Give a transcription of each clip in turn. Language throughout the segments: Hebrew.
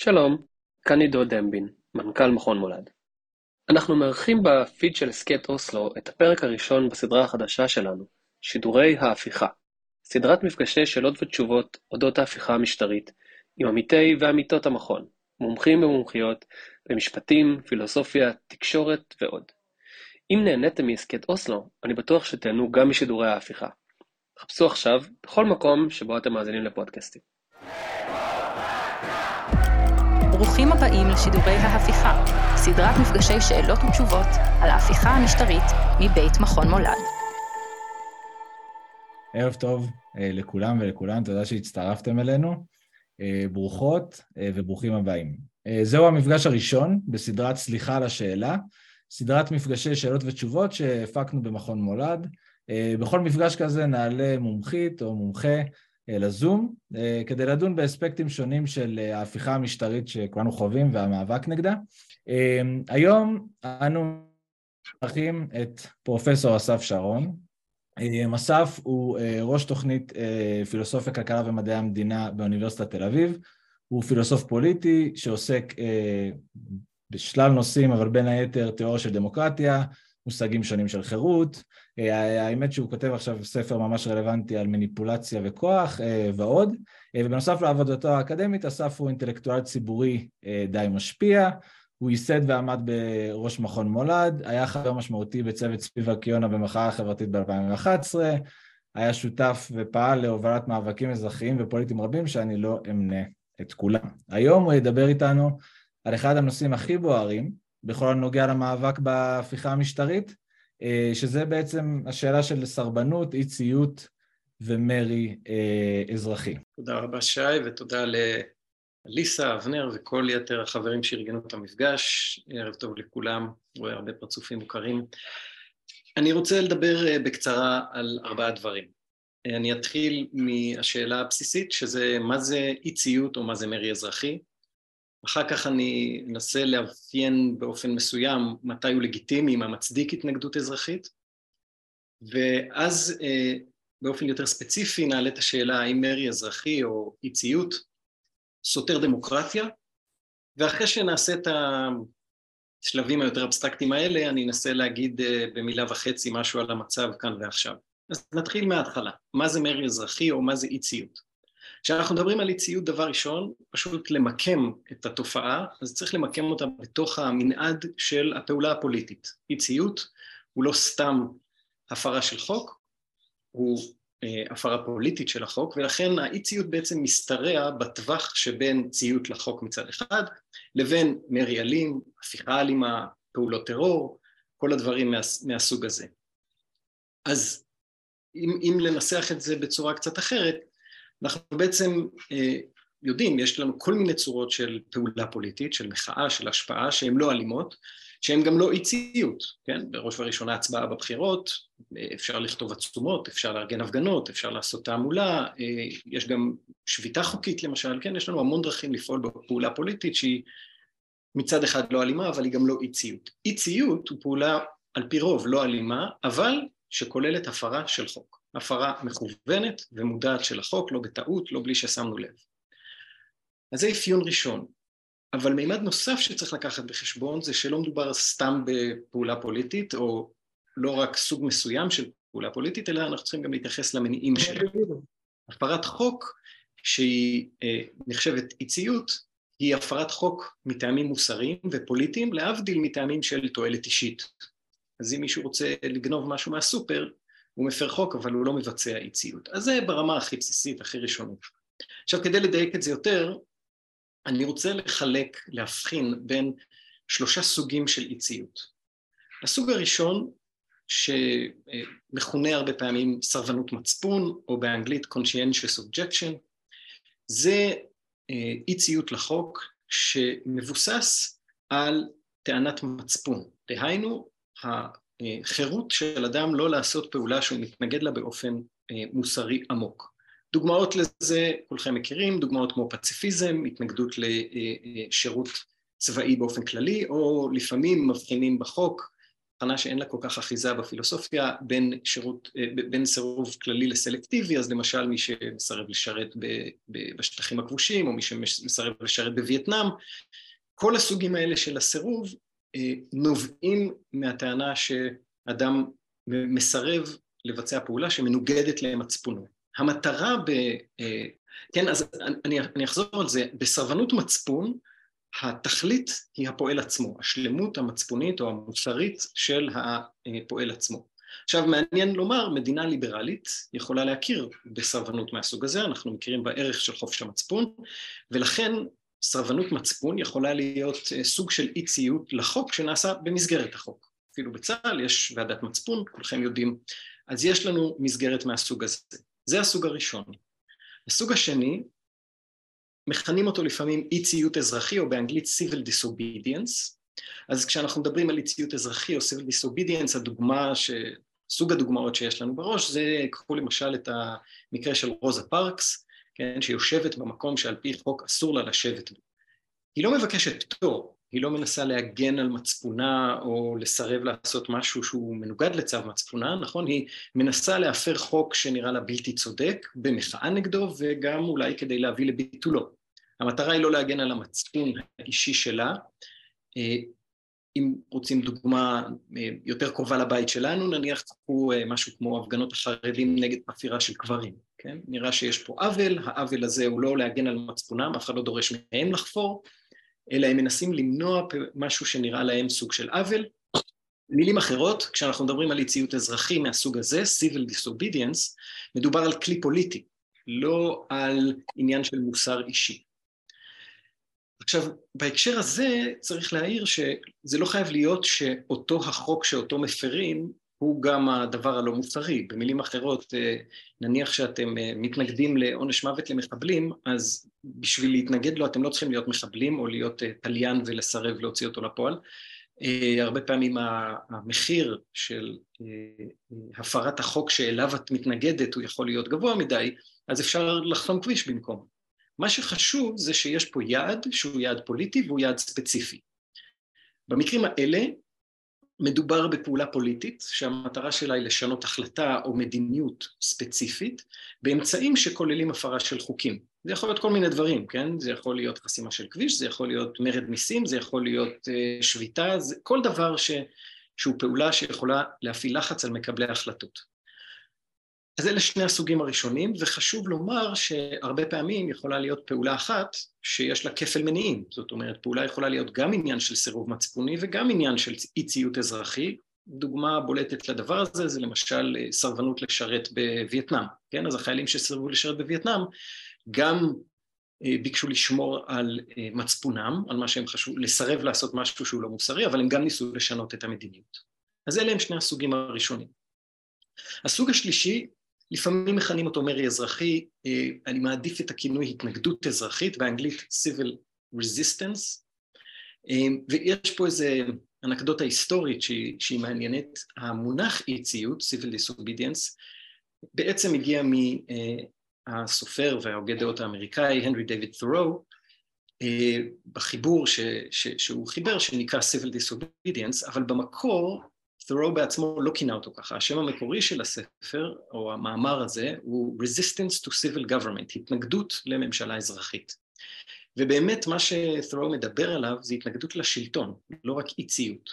שלום, כאן עידו דמבין, מנכ"ל מכון מולד. אנחנו מארחים בפיד של הסכת אוסלו את הפרק הראשון בסדרה החדשה שלנו, שידורי ההפיכה, סדרת מפגשי שאלות ותשובות אודות ההפיכה המשטרית, עם עמיתי ועמיתות המכון, מומחים ומומחיות במשפטים, פילוסופיה, תקשורת ועוד. אם נהניתם מהסכת אוסלו, אני בטוח שתהנו גם משידורי ההפיכה. חפשו עכשיו בכל מקום שבו אתם מאזינים לפודקאסטים. ברוכים הבאים לשידורי ההפיכה, סדרת מפגשי שאלות ותשובות על ההפיכה המשטרית מבית מכון מולד. ערב טוב אה, לכולם ולכולן, תודה שהצטרפתם אלינו. אה, ברוכות אה, וברוכים הבאים. זהו המפגש הראשון בסדרת סליחה על השאלה, סדרת מפגשי שאלות ותשובות שהפקנו במכון מולד. בכל מפגש כזה נעלה מומחית או מומחה לזום, כדי לדון באספקטים שונים של ההפיכה המשטרית שכולנו חווים והמאבק נגדה. היום אנו מארחים את פרופסור אסף שרון. אסף הוא ראש תוכנית פילוסופיה, כלכלה ומדעי המדינה באוניברסיטת תל אביב. הוא פילוסוף פוליטי שעוסק בשלל נושאים, אבל בין היתר תיאוריה של דמוקרטיה, מושגים שונים של חירות, אה, האמת שהוא כותב עכשיו ספר ממש רלוונטי על מניפולציה וכוח אה, ועוד, אה, ובנוסף לעבודתו האקדמית אסף הוא אינטלקטואל ציבורי די משפיע, הוא ייסד ועמד בראש מכון מולד, היה חבר משמעותי בצוות סביב ארכיונה במחאה החברתית ב-2011, היה שותף ופעל להובלת מאבקים אזרחיים ופוליטיים רבים שאני לא אמנה את כולם. היום הוא ידבר איתנו על אחד הנושאים הכי בוערים בכל הנוגע למאבק בהפיכה המשטרית, אה, שזה בעצם השאלה של סרבנות, אי ציות ומרי אה, אזרחי. תודה רבה שי ותודה לאליסה, אבנר וכל יתר החברים שארגנו את המפגש. ערב טוב לכולם, רואה הרבה פרצופים מוכרים. אני רוצה לדבר אה, בקצרה על ארבעה דברים. אני אתחיל מהשאלה הבסיסית, שזה מה זה אי ציות או מה זה מרי אזרחי. אחר כך אני אנסה לאפיין באופן מסוים מתי הוא לגיטימי, מה מצדיק התנגדות אזרחית, ואז אה, באופן יותר ספציפי נעלה את השאלה האם מרי אזרחי או אי ציות סותר דמוקרטיה, ואחרי שנעשה את השלבים היותר אבסטרקטיים האלה, אני אנסה להגיד אה, במילה וחצי משהו על המצב כאן ועכשיו. אז נתחיל מההתחלה, מה זה מרי אזרחי או מה זה אי ציות? כשאנחנו מדברים על אי ציות, דבר ראשון, פשוט למקם את התופעה, אז צריך למקם אותה בתוך המנעד של הפעולה הפוליטית. אי ציות הוא לא סתם הפרה של חוק, הוא אה, הפרה פוליטית של החוק, ולכן האי ציות בעצם משתרע בטווח שבין ציות לחוק מצד אחד, לבין מרי אלים, הפיכה אלימה, פעולות טרור, כל הדברים מה, מהסוג הזה. אז אם, אם לנסח את זה בצורה קצת אחרת, אנחנו בעצם אה, יודעים, יש לנו כל מיני צורות של פעולה פוליטית, של מחאה, של השפעה, שהן לא אלימות, שהן גם לא אי ציות, כן? בראש ובראשונה הצבעה בבחירות, אפשר לכתוב עצומות, אפשר לארגן הפגנות, אפשר לעשות תעמולה, אה, יש גם שביתה חוקית למשל, כן? יש לנו המון דרכים לפעול בפעולה פוליטית שהיא מצד אחד לא אלימה, אבל היא גם לא אי ציות. אי ציות הוא פעולה על פי רוב לא אלימה, אבל שכוללת הפרה של חוק. הפרה מכוונת ומודעת של החוק, לא בטעות, לא בלי ששמנו לב. אז זה אפיון ראשון. אבל מימד נוסף שצריך לקחת בחשבון זה שלא מדובר סתם בפעולה פוליטית, או לא רק סוג מסוים של פעולה פוליטית, אלא אנחנו צריכים גם להתייחס למניעים שלה. הפרת חוק שהיא אה, נחשבת אי ציות, היא הפרת חוק מטעמים מוסריים ופוליטיים, להבדיל מטעמים של תועלת אישית. אז אם מישהו רוצה לגנוב משהו מהסופר, הוא מפר חוק אבל הוא לא מבצע אי ציות. אז זה ברמה הכי בסיסית, הכי ראשונית. עכשיו כדי לדייק את זה יותר, אני רוצה לחלק, להבחין בין שלושה סוגים של אי ציות. הסוג הראשון, שמכונה הרבה פעמים סרבנות מצפון, או באנגלית conscientious objection, זה אה, אי ציות לחוק שמבוסס על טענת מצפון. דהיינו, חירות של אדם לא לעשות פעולה שהוא מתנגד לה באופן אה, מוסרי עמוק. דוגמאות לזה כולכם מכירים, דוגמאות כמו פציפיזם, התנגדות לשירות צבאי באופן כללי, או לפעמים מבחינים בחוק הבחנה שאין לה כל כך אחיזה בפילוסופיה בין, שירות, בין סירוב כללי לסלקטיבי, אז למשל מי שמסרב לשרת בשטחים הכבושים, או מי שמסרב לשרת בווייטנאם, כל הסוגים האלה של הסירוב נובעים מהטענה שאדם מסרב לבצע פעולה שמנוגדת למצפונו. המטרה ב... כן, אז אני, אני אחזור על זה, בסרבנות מצפון התכלית היא הפועל עצמו, השלמות המצפונית או המוסרית של הפועל עצמו. עכשיו מעניין לומר, מדינה ליברלית יכולה להכיר בסרבנות מהסוג הזה, אנחנו מכירים בערך של חופש המצפון, ולכן סרבנות מצפון יכולה להיות סוג של אי ציות לחוק שנעשה במסגרת החוק. אפילו בצה"ל יש ועדת מצפון, כולכם יודעים, אז יש לנו מסגרת מהסוג הזה. זה הסוג הראשון. הסוג השני מכנים אותו לפעמים אי ציות אזרחי, או באנגלית civil disobedience. אז כשאנחנו מדברים על אי ציות אזרחי או civil disobedience, הדוגמה, ש... סוג הדוגמאות שיש לנו בראש, זה קחו למשל את המקרה של רוזה פארקס, כן, שיושבת במקום שעל פי חוק אסור לה לשבת בו. היא לא מבקשת פטור, היא לא מנסה להגן על מצפונה או לסרב לעשות משהו שהוא מנוגד לצו מצפונה, נכון? היא מנסה להפר חוק שנראה לה בלתי צודק במחאה נגדו וגם אולי כדי להביא לביטולו. המטרה היא לא להגן על המצפון האישי שלה. אם רוצים דוגמה אה, יותר קרובה לבית שלנו, נניח תקחו אה, משהו כמו הפגנות החרדים נגד חפירה של קברים, כן? נראה שיש פה עוול, העוול הזה הוא לא להגן על מצפונם, אף אחד לא דורש מהם לחפור, אלא הם מנסים למנוע משהו שנראה להם סוג של עוול. במילים אחרות, כשאנחנו מדברים על אי ציות אזרחי מהסוג הזה, civil disobedience, מדובר על כלי פוליטי, לא על עניין של מוסר אישי. עכשיו, בהקשר הזה צריך להעיר שזה לא חייב להיות שאותו החוק שאותו מפרים הוא גם הדבר הלא מוסרי. במילים אחרות, אה, נניח שאתם אה, מתנגדים לעונש מוות למחבלים, אז בשביל להתנגד לו אתם לא צריכים להיות מחבלים או להיות אה, תליין ולסרב להוציא אותו לפועל. הרבה פעמים המחיר של הפרת החוק שאליו את מתנגדת הוא יכול להיות גבוה מדי, אז אפשר לחסום כביש במקום. מה שחשוב זה שיש פה יעד שהוא יעד פוליטי והוא יעד ספציפי. במקרים האלה מדובר בפעולה פוליטית שהמטרה שלה היא לשנות החלטה או מדיניות ספציפית באמצעים שכוללים הפרה של חוקים. זה יכול להיות כל מיני דברים, כן? זה יכול להיות חסימה של כביש, זה יכול להיות מרד מיסים, זה יכול להיות uh, שביתה, זה כל דבר ש, שהוא פעולה שיכולה להפעיל לחץ על מקבלי ההחלטות. אז אלה שני הסוגים הראשונים, וחשוב לומר שהרבה פעמים יכולה להיות פעולה אחת שיש לה כפל מניעים, זאת אומרת פעולה יכולה להיות גם עניין של סירוב מצפוני וגם עניין של אי ציות אזרחי, דוגמה בולטת לדבר הזה זה למשל סרבנות לשרת בווייטנאם, כן? אז החיילים שסירבו לשרת בווייטנאם גם אה, ביקשו לשמור על אה, מצפונם, על מה שהם חשבו, לסרב לעשות משהו שהוא לא מוסרי, אבל הם גם ניסו לשנות את המדיניות. אז אלה הם שני הסוגים הראשונים. הסוג השלישי לפעמים מכנים אותו מרי אזרחי, אה, אני מעדיף את הכינוי התנגדות אזרחית, באנגלית civil resistance, אה, ויש פה איזה אנקדוטה היסטורית שהיא, שהיא מעניינת, המונח אי ציות, civil disobedience, בעצם הגיע מהסופר וההוגה דעות האמריקאי, הנרי דיוויד ת'רו, בחיבור ש, ש, שהוא חיבר שנקרא civil disobedience, אבל במקור ת'רו בעצמו לא כינה אותו ככה, השם המקורי של הספר, או המאמר הזה, הוא Resistance to Civil Government, התנגדות לממשלה אזרחית. ובאמת מה שת'רו מדבר עליו זה התנגדות לשלטון, לא רק אי ציות.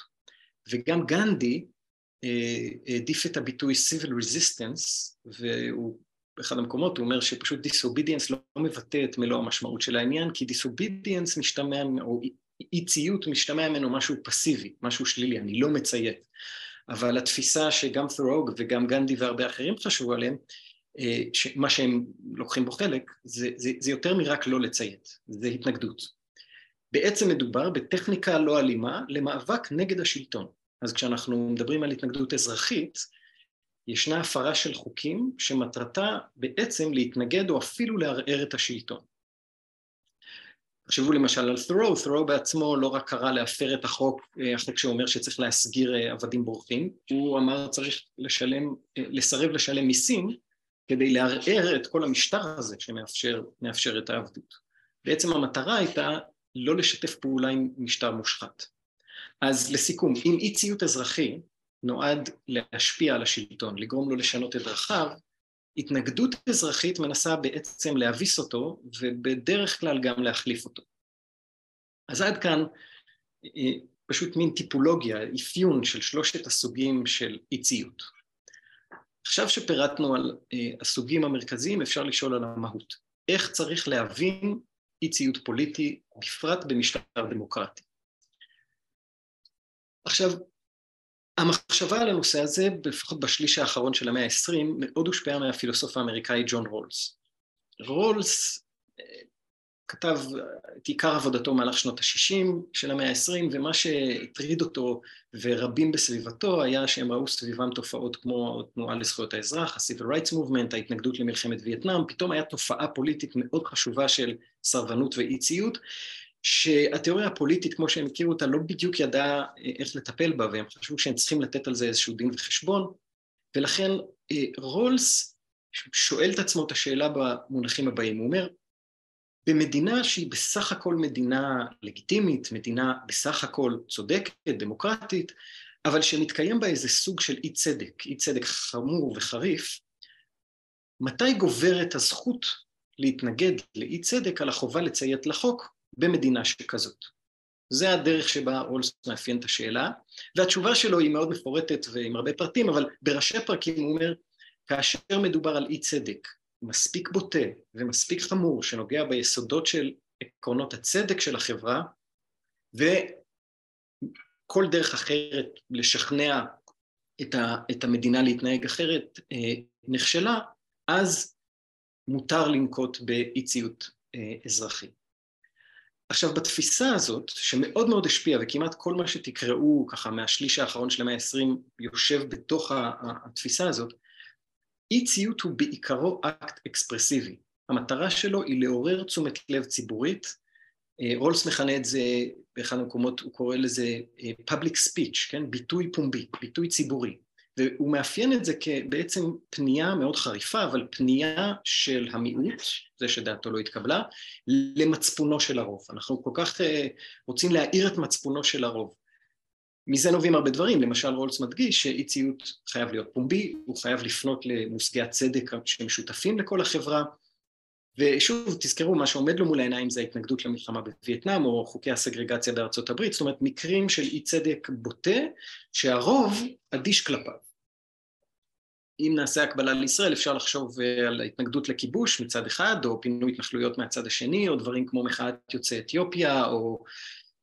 וגם גנדי אה, העדיף את הביטוי Civil Resistance, והוא באחד המקומות הוא אומר שפשוט Disobedience לא מבטא את מלוא המשמעות של העניין, כי Disobedience משתמע, או אי ציות משתמע ממנו משהו פסיבי, משהו שלילי, אני לא מציית. אבל התפיסה שגם ת'רוג וגם גנדי והרבה אחרים חשבו עליהם, אה, מה שהם לוקחים בו חלק, זה, זה, זה יותר מרק לא לציית, זה התנגדות. בעצם מדובר בטכניקה לא אלימה למאבק נגד השלטון. אז כשאנחנו מדברים על התנגדות אזרחית, ישנה הפרה של חוקים שמטרתה בעצם להתנגד או אפילו לערער את השלטון. תחשבו למשל על ת'רו, ת'רו בעצמו לא רק קרא להפר את החוק, אה, החוק שאומר שצריך להסגיר אה, עבדים בורחים, הוא אמר צריך לשלם, אה, לסרב לשלם מיסים כדי לערער את כל המשטר הזה שמאפשר את העבדות. בעצם המטרה הייתה לא לשתף פעולה עם משטר מושחת. אז לסיכום, אם אי ציות אזרחי נועד להשפיע על השלטון, לגרום לו לשנות את דרכיו, התנגדות אזרחית מנסה בעצם להביס אותו, ובדרך כלל גם להחליף אותו. אז עד כאן אה, פשוט מין טיפולוגיה, אפיון של שלושת הסוגים של אי ציות. עכשיו שפירטנו על אה, הסוגים המרכזיים, אפשר לשאול על המהות. איך צריך להבין אי ציות פוליטי, בפרט במשטר דמוקרטי. עכשיו, המחשבה על הנושא הזה, לפחות בשליש האחרון של המאה ה-20, מאוד הושפעה מהפילוסוף האמריקאי ג'ון רולס. רולס כתב את עיקר עבודתו במהלך שנות ה-60 של המאה ה-20, ומה שהטריד אותו ורבים בסביבתו היה שהם ראו סביבם תופעות כמו תנועה לזכויות האזרח, ה-Civil Rights Movement, ההתנגדות למלחמת וייטנאם, פתאום היה תופעה פוליטית מאוד חשובה של סרבנות ואי ציות, שהתיאוריה הפוליטית כמו שהם הכירו אותה לא בדיוק ידעה איך לטפל בה, והם חשבו שהם צריכים לתת על זה איזשהו דין וחשבון, ולכן אה, רולס שואל את עצמו את השאלה במונחים הבאים, הוא אומר, במדינה שהיא בסך הכל מדינה לגיטימית, מדינה בסך הכל צודקת, דמוקרטית, אבל שמתקיים בה איזה סוג של אי צדק, אי צדק חמור וחריף, מתי גוברת הזכות להתנגד לאי צדק על החובה לציית לחוק במדינה שכזאת? זה הדרך שבה רולס מאפיין את השאלה, והתשובה שלו היא מאוד מפורטת ועם הרבה פרטים, אבל בראשי פרקים הוא אומר, כאשר מדובר על אי צדק מספיק בוטה ומספיק חמור שנוגע ביסודות של עקרונות הצדק של החברה וכל דרך אחרת לשכנע את, ה, את המדינה להתנהג אחרת אה, נכשלה, אז מותר לנקוט באי ציות אה, אזרחי. עכשיו בתפיסה הזאת, שמאוד מאוד השפיעה וכמעט כל מה שתקראו ככה מהשליש האחרון של המאה ה-20 יושב בתוך התפיסה הזאת, אי ציות הוא בעיקרו אקט אקספרסיבי. המטרה שלו היא לעורר תשומת לב ציבורית. אה, רולס מכנה את זה, באחד המקומות הוא קורא לזה אה, public speech, כן? ביטוי פומבי, ביטוי ציבורי. והוא מאפיין את זה כבעצם פנייה מאוד חריפה, אבל פנייה של המיעוט, זה שדעתו לא התקבלה, למצפונו של הרוב. אנחנו כל כך אה, רוצים להאיר את מצפונו של הרוב. מזה נובעים הרבה דברים, למשל רולס מדגיש שאי ציות חייב להיות פומבי, הוא חייב לפנות למושגי הצדק שמשותפים לכל החברה, ושוב, תזכרו, מה שעומד לו מול העיניים זה ההתנגדות למלחמה בווייטנאם או חוקי הסגרגציה בארצות הברית, זאת אומרת מקרים של אי צדק בוטה שהרוב אדיש כלפיו. אם נעשה הקבלה לישראל אפשר לחשוב אה, על ההתנגדות לכיבוש מצד אחד, או פינוי התנחלויות מהצד השני, או דברים כמו מחאת יוצאי אתיופיה, או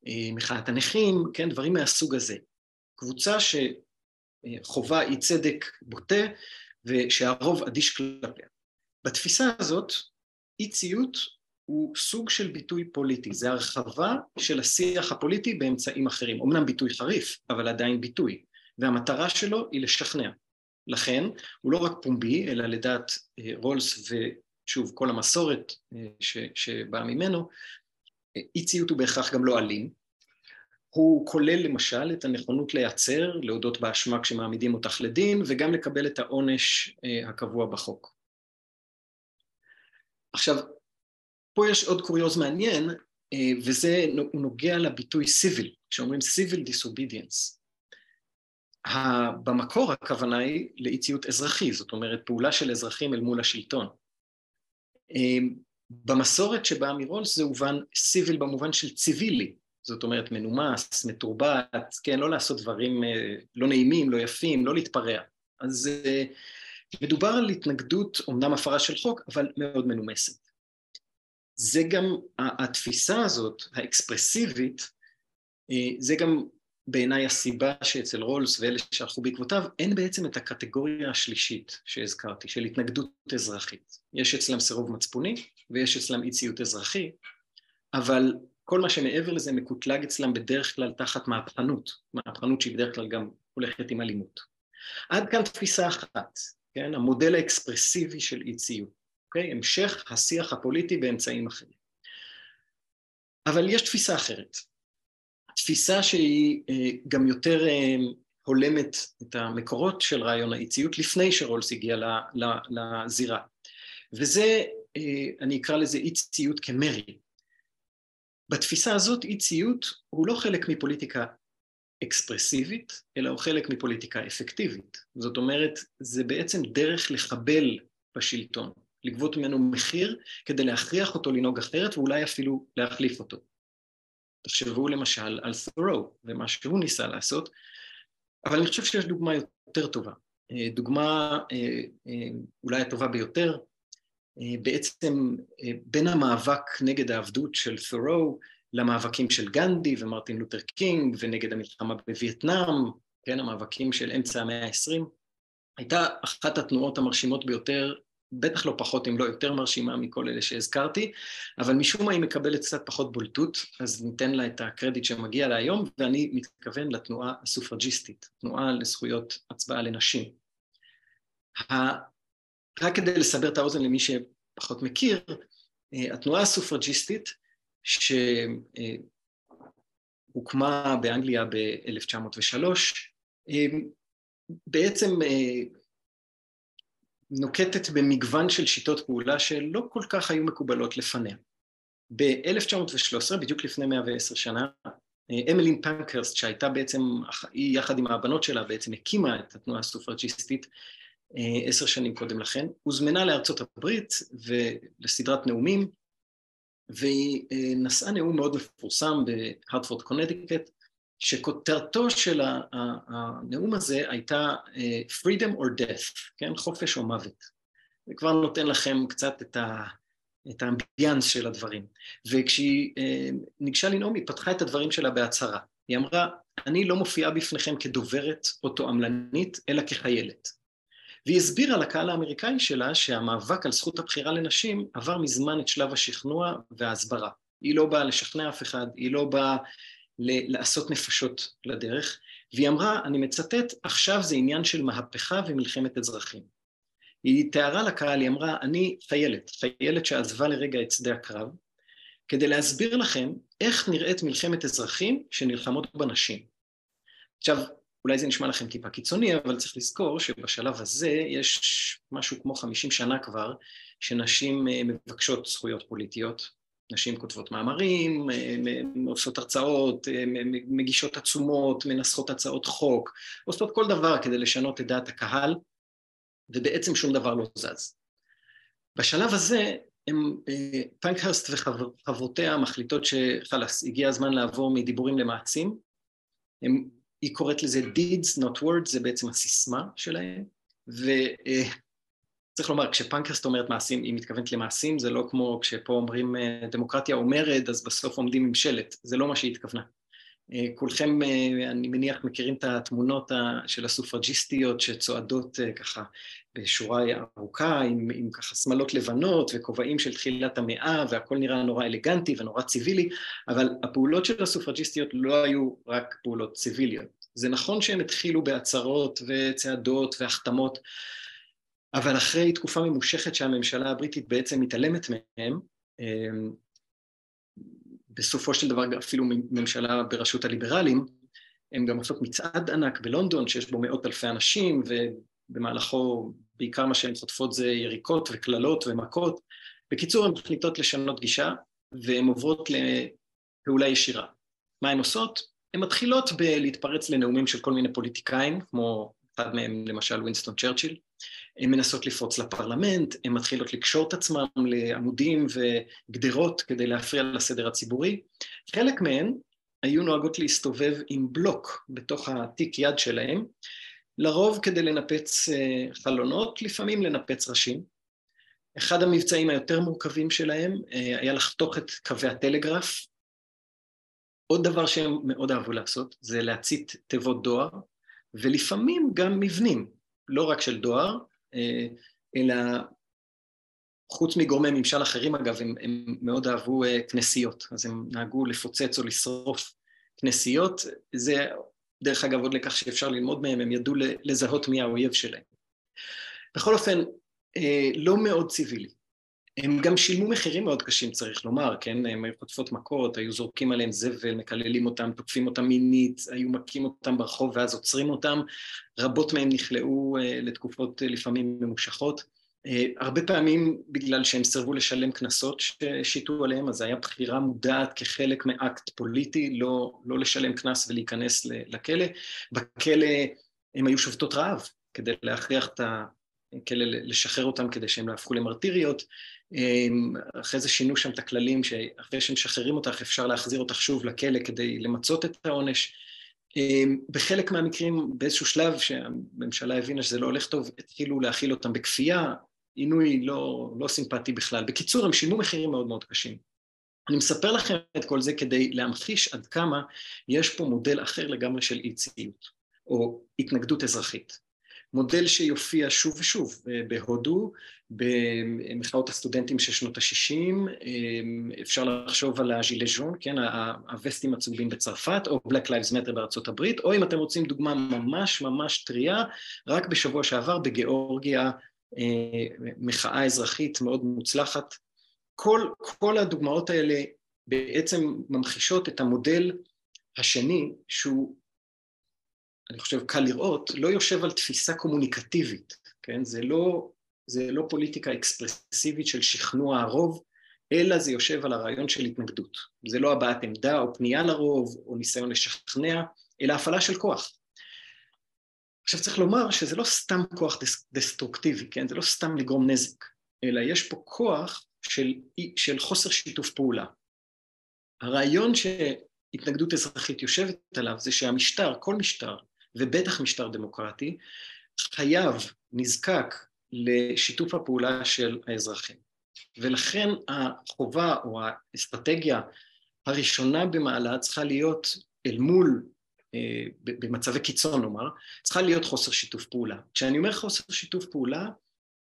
אה, מחאת הנכים, כן, דברים מהסוג הזה. קבוצה שחובה אי צדק בוטה ושהרוב אדיש כלפיה. בתפיסה הזאת, אי ציות הוא סוג של ביטוי פוליטי, זה הרחבה של השיח הפוליטי באמצעים אחרים. אמנם ביטוי חריף, אבל עדיין ביטוי, והמטרה שלו היא לשכנע. לכן, הוא לא רק פומבי, אלא לדעת אה, רולס ושוב כל המסורת אה, שבאה ממנו, אי ציות הוא בהכרח גם לא אלים, הוא כולל למשל את הנכונות להיעצר, להודות באשמה כשמעמידים אותך לדין, וגם לקבל את העונש אה, הקבוע בחוק. עכשיו, פה יש עוד קוריוז מעניין, אה, וזה נוגע לביטוי civil, כשאומרים civil disobedience. במקור הכוונה היא לאי ציות אזרחי, זאת אומרת פעולה של אזרחים אל מול השלטון. אה, במסורת שבאה מרולס זה הובן סיביל במובן של ציווילי, זאת אומרת מנומס, מתורבת, כן, לא לעשות דברים אה, לא נעימים, לא יפים, לא להתפרע. אז אה, מדובר על התנגדות, אמנם הפרה של חוק, אבל מאוד מנומסת. זה גם, התפיסה הזאת, האקספרסיבית, אה, זה גם בעיניי הסיבה שאצל רולס ואלה שהלכו בעקבותיו, אין בעצם את הקטגוריה השלישית שהזכרתי, של התנגדות אזרחית. יש אצלם סירוב מצפוני ויש אצלם אי ציות אזרחי, אבל כל מה שמעבר לזה מקוטלג אצלם בדרך כלל תחת מהפכנות, מהפכנות שהיא בדרך כלל גם הולכת עם אלימות. עד כאן תפיסה אחת, כן? המודל האקספרסיבי של אי ציות, אוקיי? המשך השיח הפוליטי באמצעים אחרים. אבל יש תפיסה אחרת, תפיסה שהיא אה, גם יותר אה, הולמת את המקורות של רעיון האי ציות לפני שרולס הגיע לזירה, וזה, אה, אני אקרא לזה אי ציות כמרי, בתפיסה הזאת אי ציות הוא לא חלק מפוליטיקה אקספרסיבית, אלא הוא חלק מפוליטיקה אפקטיבית. זאת אומרת, זה בעצם דרך לחבל בשלטון, לגבות ממנו מחיר כדי להכריח אותו לנהוג אחרת ואולי אפילו להחליף אותו. תחשבו למשל על ת'רו ומה שהוא ניסה לעשות, אבל אני חושב שיש דוגמה יותר טובה. אה, דוגמה אה, אה, אולי הטובה ביותר, בעצם בין המאבק נגד העבדות של ת'רו למאבקים של גנדי ומרטין לותר קינג ונגד המלחמה בווייטנאם, כן, המאבקים של אמצע המאה ה-20, הייתה אחת התנועות המרשימות ביותר, בטח לא פחות אם לא יותר מרשימה מכל אלה שהזכרתי, אבל משום מה היא מקבלת קצת פחות בולטות, אז ניתן לה את הקרדיט שמגיע לה היום, ואני מתכוון לתנועה הסופרג'יסטית, תנועה לזכויות הצבעה לנשים. רק כדי לסבר את האוזן למי שפחות מכיר, התנועה הסופרג'יסטית שהוקמה באנגליה ב-1903, בעצם אה, נוקטת במגוון של שיטות פעולה שלא כל כך היו מקובלות לפניה. ב-1913, בדיוק לפני 110 שנה, אמילין פנקרסט, שהייתה בעצם, היא יחד עם הבנות שלה בעצם הקימה את התנועה הסופרג'יסטית אה, עשר שנים קודם לכן, הוזמנה לארצות הברית ולסדרת נאומים, והיא אה, נשאה נאום מאוד מפורסם בהרטפורד קונדיקט, שכותרתו של הנאום הזה הייתה אה, freedom or death, כן? חופש או מוות. זה כבר נותן לכם קצת את, ה, את האמביאנס של הדברים. וכשהיא אה, ניגשה לנאום, היא פתחה את הדברים שלה בהצהרה. היא אמרה, אני לא מופיעה בפניכם כדוברת או תועמלנית, אלא כחיילת. והיא הסבירה לקהל האמריקאי שלה שהמאבק על זכות הבחירה לנשים עבר מזמן את שלב השכנוע וההסברה. היא לא באה לשכנע אף אחד, היא לא באה לעשות נפשות לדרך, והיא אמרה, אני מצטט, עכשיו זה עניין של מהפכה ומלחמת אזרחים. היא תיארה לקהל, היא אמרה, אני חיילת, חיילת שעזבה לרגע את שדה הקרב, כדי להסביר לכם איך נראית מלחמת אזרחים שנלחמות בנשים. עכשיו, אולי זה נשמע לכם טיפה קיצוני, אבל צריך לזכור שבשלב הזה יש משהו כמו 50 שנה כבר, שנשים אה, מבקשות זכויות פוליטיות, נשים כותבות מאמרים, אה, עושות הרצאות, אה, מגישות עצומות, מנסחות הצעות חוק, עושות כל דבר כדי לשנות את דעת הקהל, ובעצם שום דבר לא זז. בשלב הזה, הם, פנקהרסט וחברותיה מחליטות שחלאס, הגיע הזמן לעבור מדיבורים למעצים, הם היא קוראת לזה deeds not words, זה בעצם הסיסמה שלהם, וצריך לומר, כשפנקרסט אומרת מעשים, היא מתכוונת למעשים, זה לא כמו כשפה אומרים אה, דמוקרטיה אומרת, אז בסוף עומדים עם שלט, זה לא מה שהיא התכוונה. אה, כולכם, אה, אני מניח, מכירים את התמונות של הסופרג'יסטיות שצועדות ככה בשורה ארוכה, עם, עם ככה שמלות לבנות וכובעים של תחילת המאה, והכל נראה נורא אלגנטי ונורא ציווילי, אבל הפעולות של הסופרג'יסטיות לא היו רק פעולות ציוויליות. זה נכון שהם התחילו בהצהרות וצעדות והחתמות, אבל אחרי תקופה ממושכת שהממשלה הבריטית בעצם מתעלמת מהם, אמ, בסופו של דבר אפילו ממשלה בראשות הליברלים, הם גם עושות מצעד ענק בלונדון שיש בו מאות אלפי אנשים ובמהלכו בעיקר מה שהן חוטפות זה יריקות וקללות ומכות. בקיצור, הן מחליטות לשנות גישה והן עוברות לפעולה ישירה. מה הן עושות? הן מתחילות בלהתפרץ לנאומים של כל מיני פוליטיקאים, כמו אחד מהם למשל ווינסטון צ'רצ'יל, הן מנסות לפרוץ לפרלמנט, הן מתחילות לקשור את עצמם לעמודים וגדרות כדי להפריע לסדר הציבורי. חלק מהן היו נוהגות להסתובב עם בלוק בתוך התיק יד שלהם, לרוב כדי לנפץ אה, חלונות, לפעמים לנפץ ראשים. אחד המבצעים היותר מורכבים שלהם אה, היה לחתוך את קווי הטלגרף. עוד דבר שהם מאוד אהבו לעשות זה להצית תיבות דואר, ולפעמים גם מבנים, לא רק של דואר, אה, אלא חוץ מגורמי ממשל אחרים אגב, הם, הם מאוד אהבו כנסיות, אז הם נהגו לפוצץ או לשרוף כנסיות, זה דרך אגב עוד לקח שאפשר ללמוד מהם, הם ידעו לזהות מי האויב שלהם. בכל אופן, אה, לא מאוד ציווילי. הם גם שילמו מחירים מאוד קשים, צריך לומר, כן? הם היו חוטפות מכות, היו זורקים עליהם זבל, מקללים אותם, תוקפים אותם מינית, היו מכים אותם ברחוב ואז עוצרים אותם. רבות מהם נכלאו אה, לתקופות אה, לפעמים ממושכות. אה, הרבה פעמים בגלל שהם סירבו לשלם קנסות שהשיתו עליהם, אז זו הייתה בחירה מודעת כחלק מאקט פוליטי, לא, לא לשלם קנס ולהיכנס לכלא. בכלא הם היו שובתות רעב כדי להכריח את הכלא, לשחרר אותם כדי שהם לא יהפכו למרטיריות. אחרי זה שינו שם את הכללים שאחרי שמשחררים אותך אפשר להחזיר אותך שוב לכלא כדי למצות את העונש. בחלק מהמקרים באיזשהו שלב שהממשלה הבינה שזה לא הולך טוב, התחילו להכיל אותם בכפייה, עינוי לא, לא סימפטי בכלל. בקיצור, הם שילמו מחירים מאוד מאוד קשים. אני מספר לכם את כל זה כדי להמחיש עד כמה יש פה מודל אחר לגמרי של אי ציות, או התנגדות אזרחית. מודל שיופיע שוב ושוב אה, בהודו, במחאות הסטודנטים של שנות ה-60, אה, אפשר לחשוב על הז'ילז'ון, כן, הווסטים הצהובים בצרפת, או Black Lives Matter בארצות הברית, או אם אתם רוצים דוגמה ממש ממש טריה, רק בשבוע שעבר בגיאורגיה אה, מחאה אזרחית מאוד מוצלחת. כל, כל הדוגמאות האלה בעצם ממחישות את המודל השני, שהוא, אני חושב, קל לראות, לא יושב על תפיסה קומוניקטיבית, כן? זה לא, זה לא פוליטיקה אקספרסיבית של שכנוע הרוב, אלא זה יושב על הרעיון של התנגדות. זה לא הבעת עמדה או פנייה לרוב או ניסיון לשכנע, אלא הפעלה של כוח. עכשיו צריך לומר שזה לא סתם כוח דסטרוקטיבי, כן? זה לא סתם לגרום נזק, אלא יש פה כוח של, של חוסר שיתוף פעולה. הרעיון שהתנגדות אזרחית יושבת עליו זה שהמשטר, כל משטר, ובטח משטר דמוקרטי, חייב, נזקק לשיתוף הפעולה של האזרחים. ולכן החובה או האסטרטגיה הראשונה במעלה צריכה להיות אל מול אה, במצבי קיצון נאמר, צריכה להיות חוסר שיתוף פעולה. כשאני אומר חוסר שיתוף פעולה,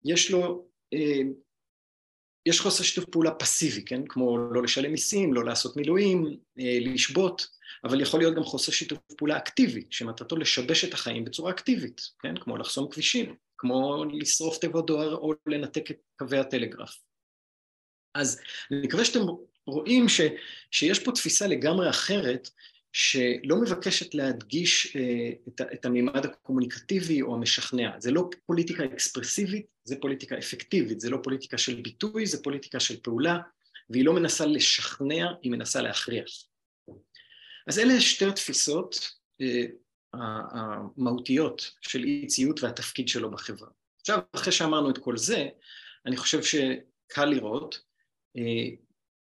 יש לו, אה, יש חוסר שיתוף פעולה פסיבי, כן? כמו לא לשלם מיסים, לא לעשות מילואים, אה, לשבות, אבל יכול להיות גם חוסר שיתוף פעולה אקטיבי, שמטרתו לשבש את החיים בצורה אקטיבית, כן? כמו לחסום כבישים, כמו לשרוף תיבות דואר או לנתק את קווי הטלגרף. אז אני מקווה שאתם רואים ש, שיש פה תפיסה לגמרי אחרת שלא מבקשת להדגיש אה, את, את המימד הקומוניקטיבי או המשכנע. זה לא פוליטיקה אקספרסיבית, זה פוליטיקה אפקטיבית, זה לא פוליטיקה של ביטוי, זה פוליטיקה של פעולה, והיא לא מנסה לשכנע, היא מנסה להכריח. אז אלה שתי התפיסות אה, המהותיות של אי ציות והתפקיד שלו בחברה. עכשיו, אחרי שאמרנו את כל זה, אני חושב שקל לראות, אה,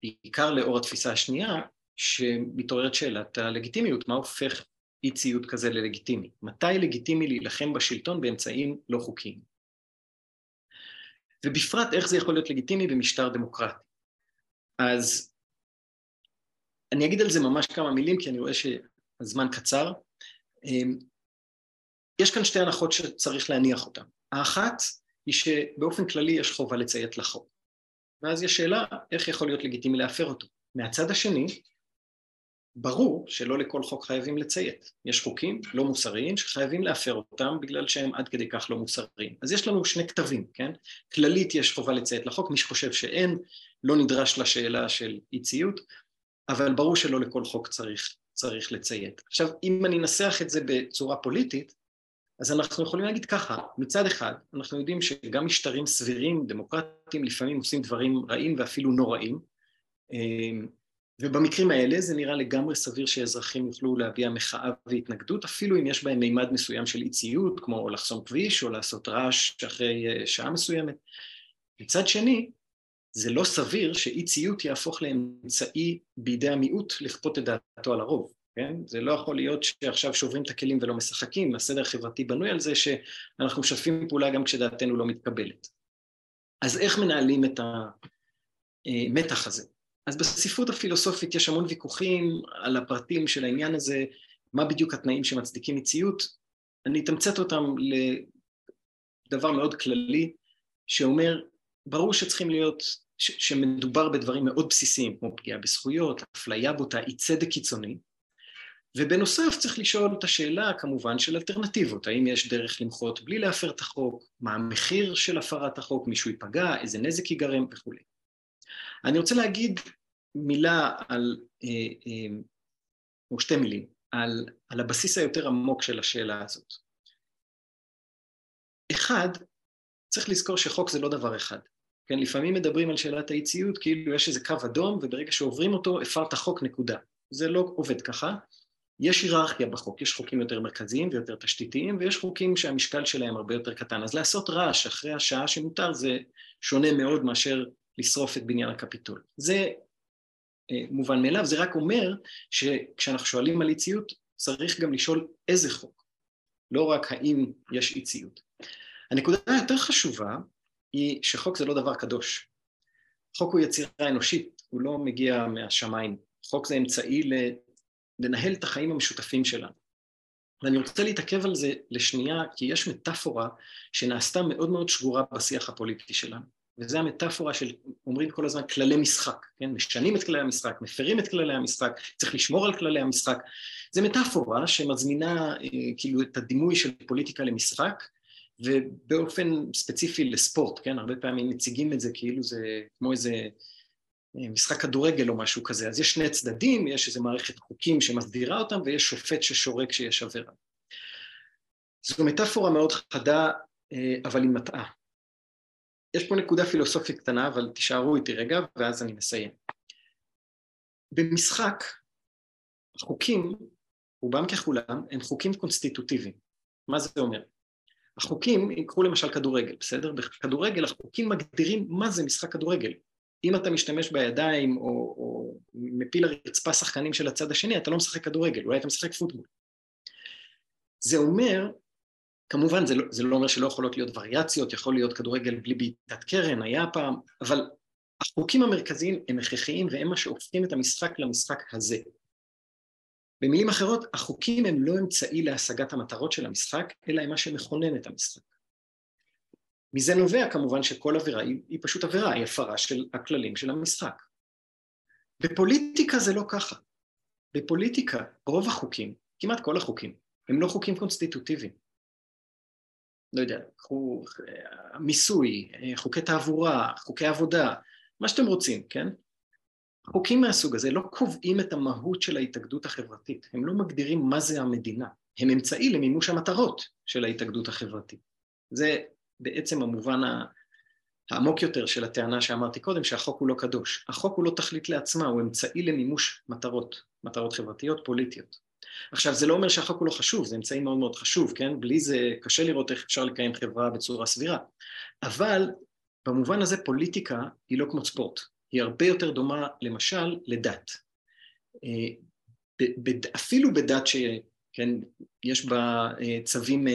בעיקר לאור התפיסה השנייה, שמתעוררת שאלת הלגיטימיות, מה הופך אי ציות כזה ללגיטימי? מתי לגיטימי להילחם בשלטון באמצעים לא חוקיים? ובפרט איך זה יכול להיות לגיטימי במשטר דמוקרטי. אז אני אגיד על זה ממש כמה מילים, כי אני רואה שהזמן קצר. אמ, יש כאן שתי הנחות שצריך להניח אותן. האחת היא שבאופן כללי יש חובה לציית לחוק. ואז יש שאלה איך יכול להיות לגיטימי להפר אותו. מהצד השני, ברור שלא לכל חוק חייבים לציית. יש חוקים לא מוסריים שחייבים להפר אותם בגלל שהם עד כדי כך לא מוסריים. אז יש לנו שני כתבים, כן? כללית יש חובה לציית לחוק, מי שחושב שאין, לא נדרש לשאלה של אי ציות, אבל ברור שלא לכל חוק צריך, צריך לציית. עכשיו, אם אני אנסח את זה בצורה פוליטית, אז אנחנו יכולים להגיד ככה, מצד אחד, אנחנו יודעים שגם משטרים סבירים, דמוקרטיים, לפעמים עושים דברים רעים ואפילו נוראים, ובמקרים האלה זה נראה לגמרי סביר שאזרחים יוכלו להביע מחאה והתנגדות, אפילו אם יש בהם מימד מסוים של אי ציות, כמו לחסום כביש או לעשות רעש אחרי אה, שעה מסוימת. מצד שני, זה לא סביר שאי ציות יהפוך לאמצעי בידי המיעוט לכפות את דעתו על הרוב, כן? זה לא יכול להיות שעכשיו שוברים את הכלים ולא משחקים, הסדר החברתי בנוי על זה שאנחנו משתפים פעולה גם כשדעתנו לא מתקבלת. אז איך מנהלים את המתח הזה? אז בספרות הפילוסופית יש המון ויכוחים על הפרטים של העניין הזה, מה בדיוק התנאים שמצדיקים מציאות. אני אתמצת אותם לדבר מאוד כללי, שאומר, ברור שצריכים להיות, ש- שמדובר בדברים מאוד בסיסיים, כמו פגיעה בזכויות, אפליה בוטה, אי צדק קיצוני, ובנוסף צריך לשאול את השאלה כמובן של אלטרנטיבות, האם יש דרך למחות בלי להפר את החוק, מה המחיר של הפרת החוק, מישהו ייפגע, איזה נזק ייגרם? וכולי. אני רוצה להגיד מילה על, אה, אה, או שתי מילים, על, על הבסיס היותר עמוק של השאלה הזאת. אחד, צריך לזכור שחוק זה לא דבר אחד. כן, לפעמים מדברים על שאלת האי ציות כאילו יש איזה קו אדום וברגע שעוברים אותו הפרת חוק נקודה. זה לא עובד ככה. יש היררכיה בחוק, יש חוקים יותר מרכזיים ויותר תשתיתיים ויש חוקים שהמשקל שלהם הרבה יותר קטן. אז לעשות רעש אחרי השעה שמותר זה שונה מאוד מאשר לשרוף את בניין הקפיטול. זה מובן מאליו, זה רק אומר שכשאנחנו שואלים על אי ציות צריך גם לשאול איזה חוק, לא רק האם יש אי ציות. הנקודה היותר חשובה היא שחוק זה לא דבר קדוש. חוק הוא יצירה אנושית, הוא לא מגיע מהשמיים. חוק זה אמצעי לנהל את החיים המשותפים שלנו. ואני רוצה להתעכב על זה לשנייה, כי יש מטאפורה שנעשתה מאוד מאוד שגורה בשיח הפוליטי שלנו. וזו המטאפורה של, אומרים כל הזמן, כללי משחק, כן? משנים את כללי המשחק, מפרים את כללי המשחק, צריך לשמור על כללי המשחק. זו מטאפורה שמזמינה אה, כאילו את הדימוי של פוליטיקה למשחק, ובאופן ספציפי לספורט, כן? הרבה פעמים מציגים את זה כאילו זה כמו איזה אה, משחק כדורגל או משהו כזה. אז יש שני צדדים, יש איזו מערכת חוקים שמסדירה אותם, ויש שופט ששורק כשיש עבירה. זו מטאפורה מאוד חדה, אה, אבל היא מטעה. יש פה נקודה פילוסופית קטנה, אבל תישארו איתי רגע, ואז אני מסיים. במשחק, החוקים, רובם ככולם, הם חוקים קונסטיטוטיביים. מה זה אומר? החוקים, קחו למשל כדורגל, בסדר? בכדורגל החוקים מגדירים מה זה משחק כדורגל. אם אתה משתמש בידיים או, או מפיל לרצפה שחקנים של הצד השני, אתה לא משחק כדורגל, אולי אתה משחק פוטבול. זה אומר, כמובן זה לא, זה לא אומר שלא יכולות להיות וריאציות, יכול להיות כדורגל בלי בעיטת קרן, היה פעם, אבל החוקים המרכזיים הם הכרחיים והם מה שהופכים את המשחק למשחק הזה. במילים אחרות, החוקים הם לא אמצעי להשגת המטרות של המשחק, אלא הם מה שמכונן את המשחק. מזה נובע כמובן שכל עבירה היא, היא פשוט עבירה, היא הפרה של הכללים של המשחק. בפוליטיקה זה לא ככה. בפוליטיקה רוב החוקים, כמעט כל החוקים, הם לא חוקים קונסטיטוטיביים. לא יודע, קחו מיסוי, חוקי תעבורה, חוקי עבודה, מה שאתם רוצים, כן? חוקים מהסוג הזה לא קובעים את המהות של ההתאגדות החברתית, הם לא מגדירים מה זה המדינה, הם אמצעי למימוש המטרות של ההתאגדות החברתית. זה בעצם המובן העמוק יותר של הטענה שאמרתי קודם, שהחוק הוא לא קדוש. החוק הוא לא תכלית לעצמה, הוא אמצעי למימוש מטרות, מטרות חברתיות, פוליטיות. עכשיו, זה לא אומר שהחוק הוא לא חשוב, זה אמצעי מאוד מאוד חשוב, כן? בלי זה קשה לראות איך אפשר לקיים חברה בצורה סבירה. אבל במובן הזה פוליטיקה היא לא כמו ספורט. היא הרבה יותר דומה למשל לדת. אה, אפילו בדת שכן, יש בה אה, צווים אה,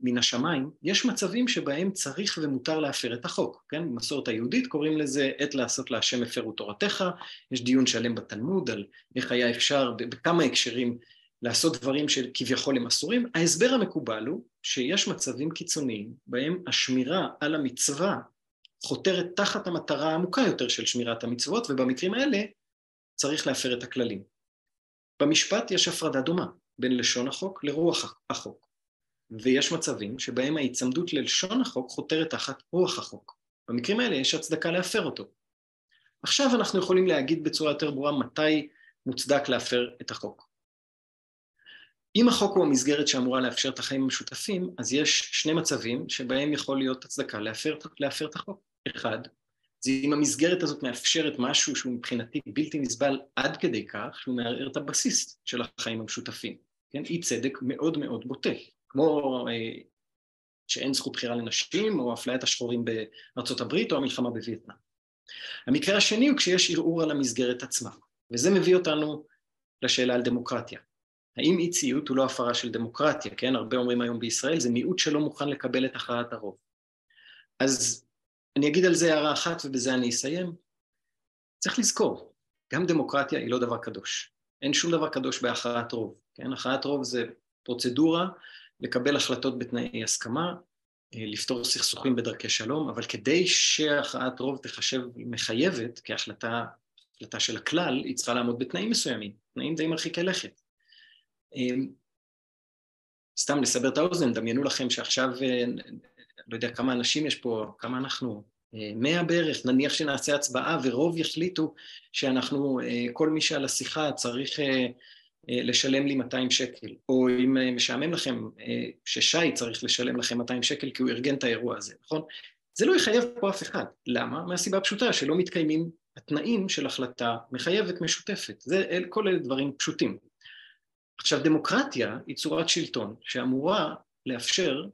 מן השמיים, יש מצבים שבהם צריך ומותר להפר את החוק, כן? במסורת היהודית קוראים לזה עת לעשות להשם הפרו תורתך, יש דיון שלם בתלמוד על איך היה אפשר בכמה הקשרים לעשות דברים שכביכול הם אסורים. ההסבר המקובל הוא שיש מצבים קיצוניים בהם השמירה על המצווה חותרת תחת המטרה העמוקה יותר של שמירת המצוות, ובמקרים האלה צריך להפר את הכללים. במשפט יש הפרדה דומה בין לשון החוק לרוח החוק, ויש מצבים שבהם ההיצמדות ללשון החוק חותרת תחת רוח החוק. במקרים האלה יש הצדקה להפר אותו. עכשיו אנחנו יכולים להגיד בצורה יותר ברורה מתי מוצדק להפר את החוק. אם החוק הוא המסגרת שאמורה לאפשר את החיים המשותפים, אז יש שני מצבים שבהם יכול להיות הצדקה להפר, להפר את החוק. אחד, זה אם המסגרת הזאת מאפשרת משהו שהוא מבחינתי בלתי נסבל עד כדי כך שהוא מערער את הבסיס של החיים המשותפים, כן? אי צדק מאוד מאוד בוטה, כמו אה, שאין זכות בחירה לנשים או אפליית השחורים בארצות הברית או המלחמה בווייטנאם. המקרה השני הוא כשיש ערעור על המסגרת עצמה, וזה מביא אותנו לשאלה על דמוקרטיה. האם אי ציות הוא לא הפרה של דמוקרטיה, כן? הרבה אומרים היום בישראל, זה מיעוט שלא מוכן לקבל את הכרעת הרוב. אז אני אגיד על זה הערה אחת ובזה אני אסיים. צריך לזכור, גם דמוקרטיה היא לא דבר קדוש. אין שום דבר קדוש בהכרעת רוב, כן? הכרעת רוב זה פרוצדורה לקבל החלטות בתנאי הסכמה, אה, לפתור סכסוכים בדרכי שלום, אבל כדי שהכרעת רוב תחשב מחייבת כהחלטה החלטה של הכלל, היא צריכה לעמוד בתנאים מסוימים, תנאים די מרחיקי לכת. אה, סתם לסבר את האוזן, דמיינו לכם שעכשיו אה, לא יודע כמה אנשים יש פה, כמה אנחנו, אה, מאה בערך, נניח שנעשה הצבעה ורוב יחליטו שאנחנו, כל מי שעל השיחה צריך לשלם לי 200 שקל, או אם משעמם לכם ששי צריך לשלם לכם 200 שקל כי הוא ארגן את האירוע הזה, נכון? זה לא יחייב פה אף אחד. למה? מהסיבה הפשוטה שלא מתקיימים התנאים של החלטה מחייבת משותפת. זה, כל אלה דברים פשוטים. עכשיו, דמוקרטיה היא צורת שלטון שאמורה לאפשר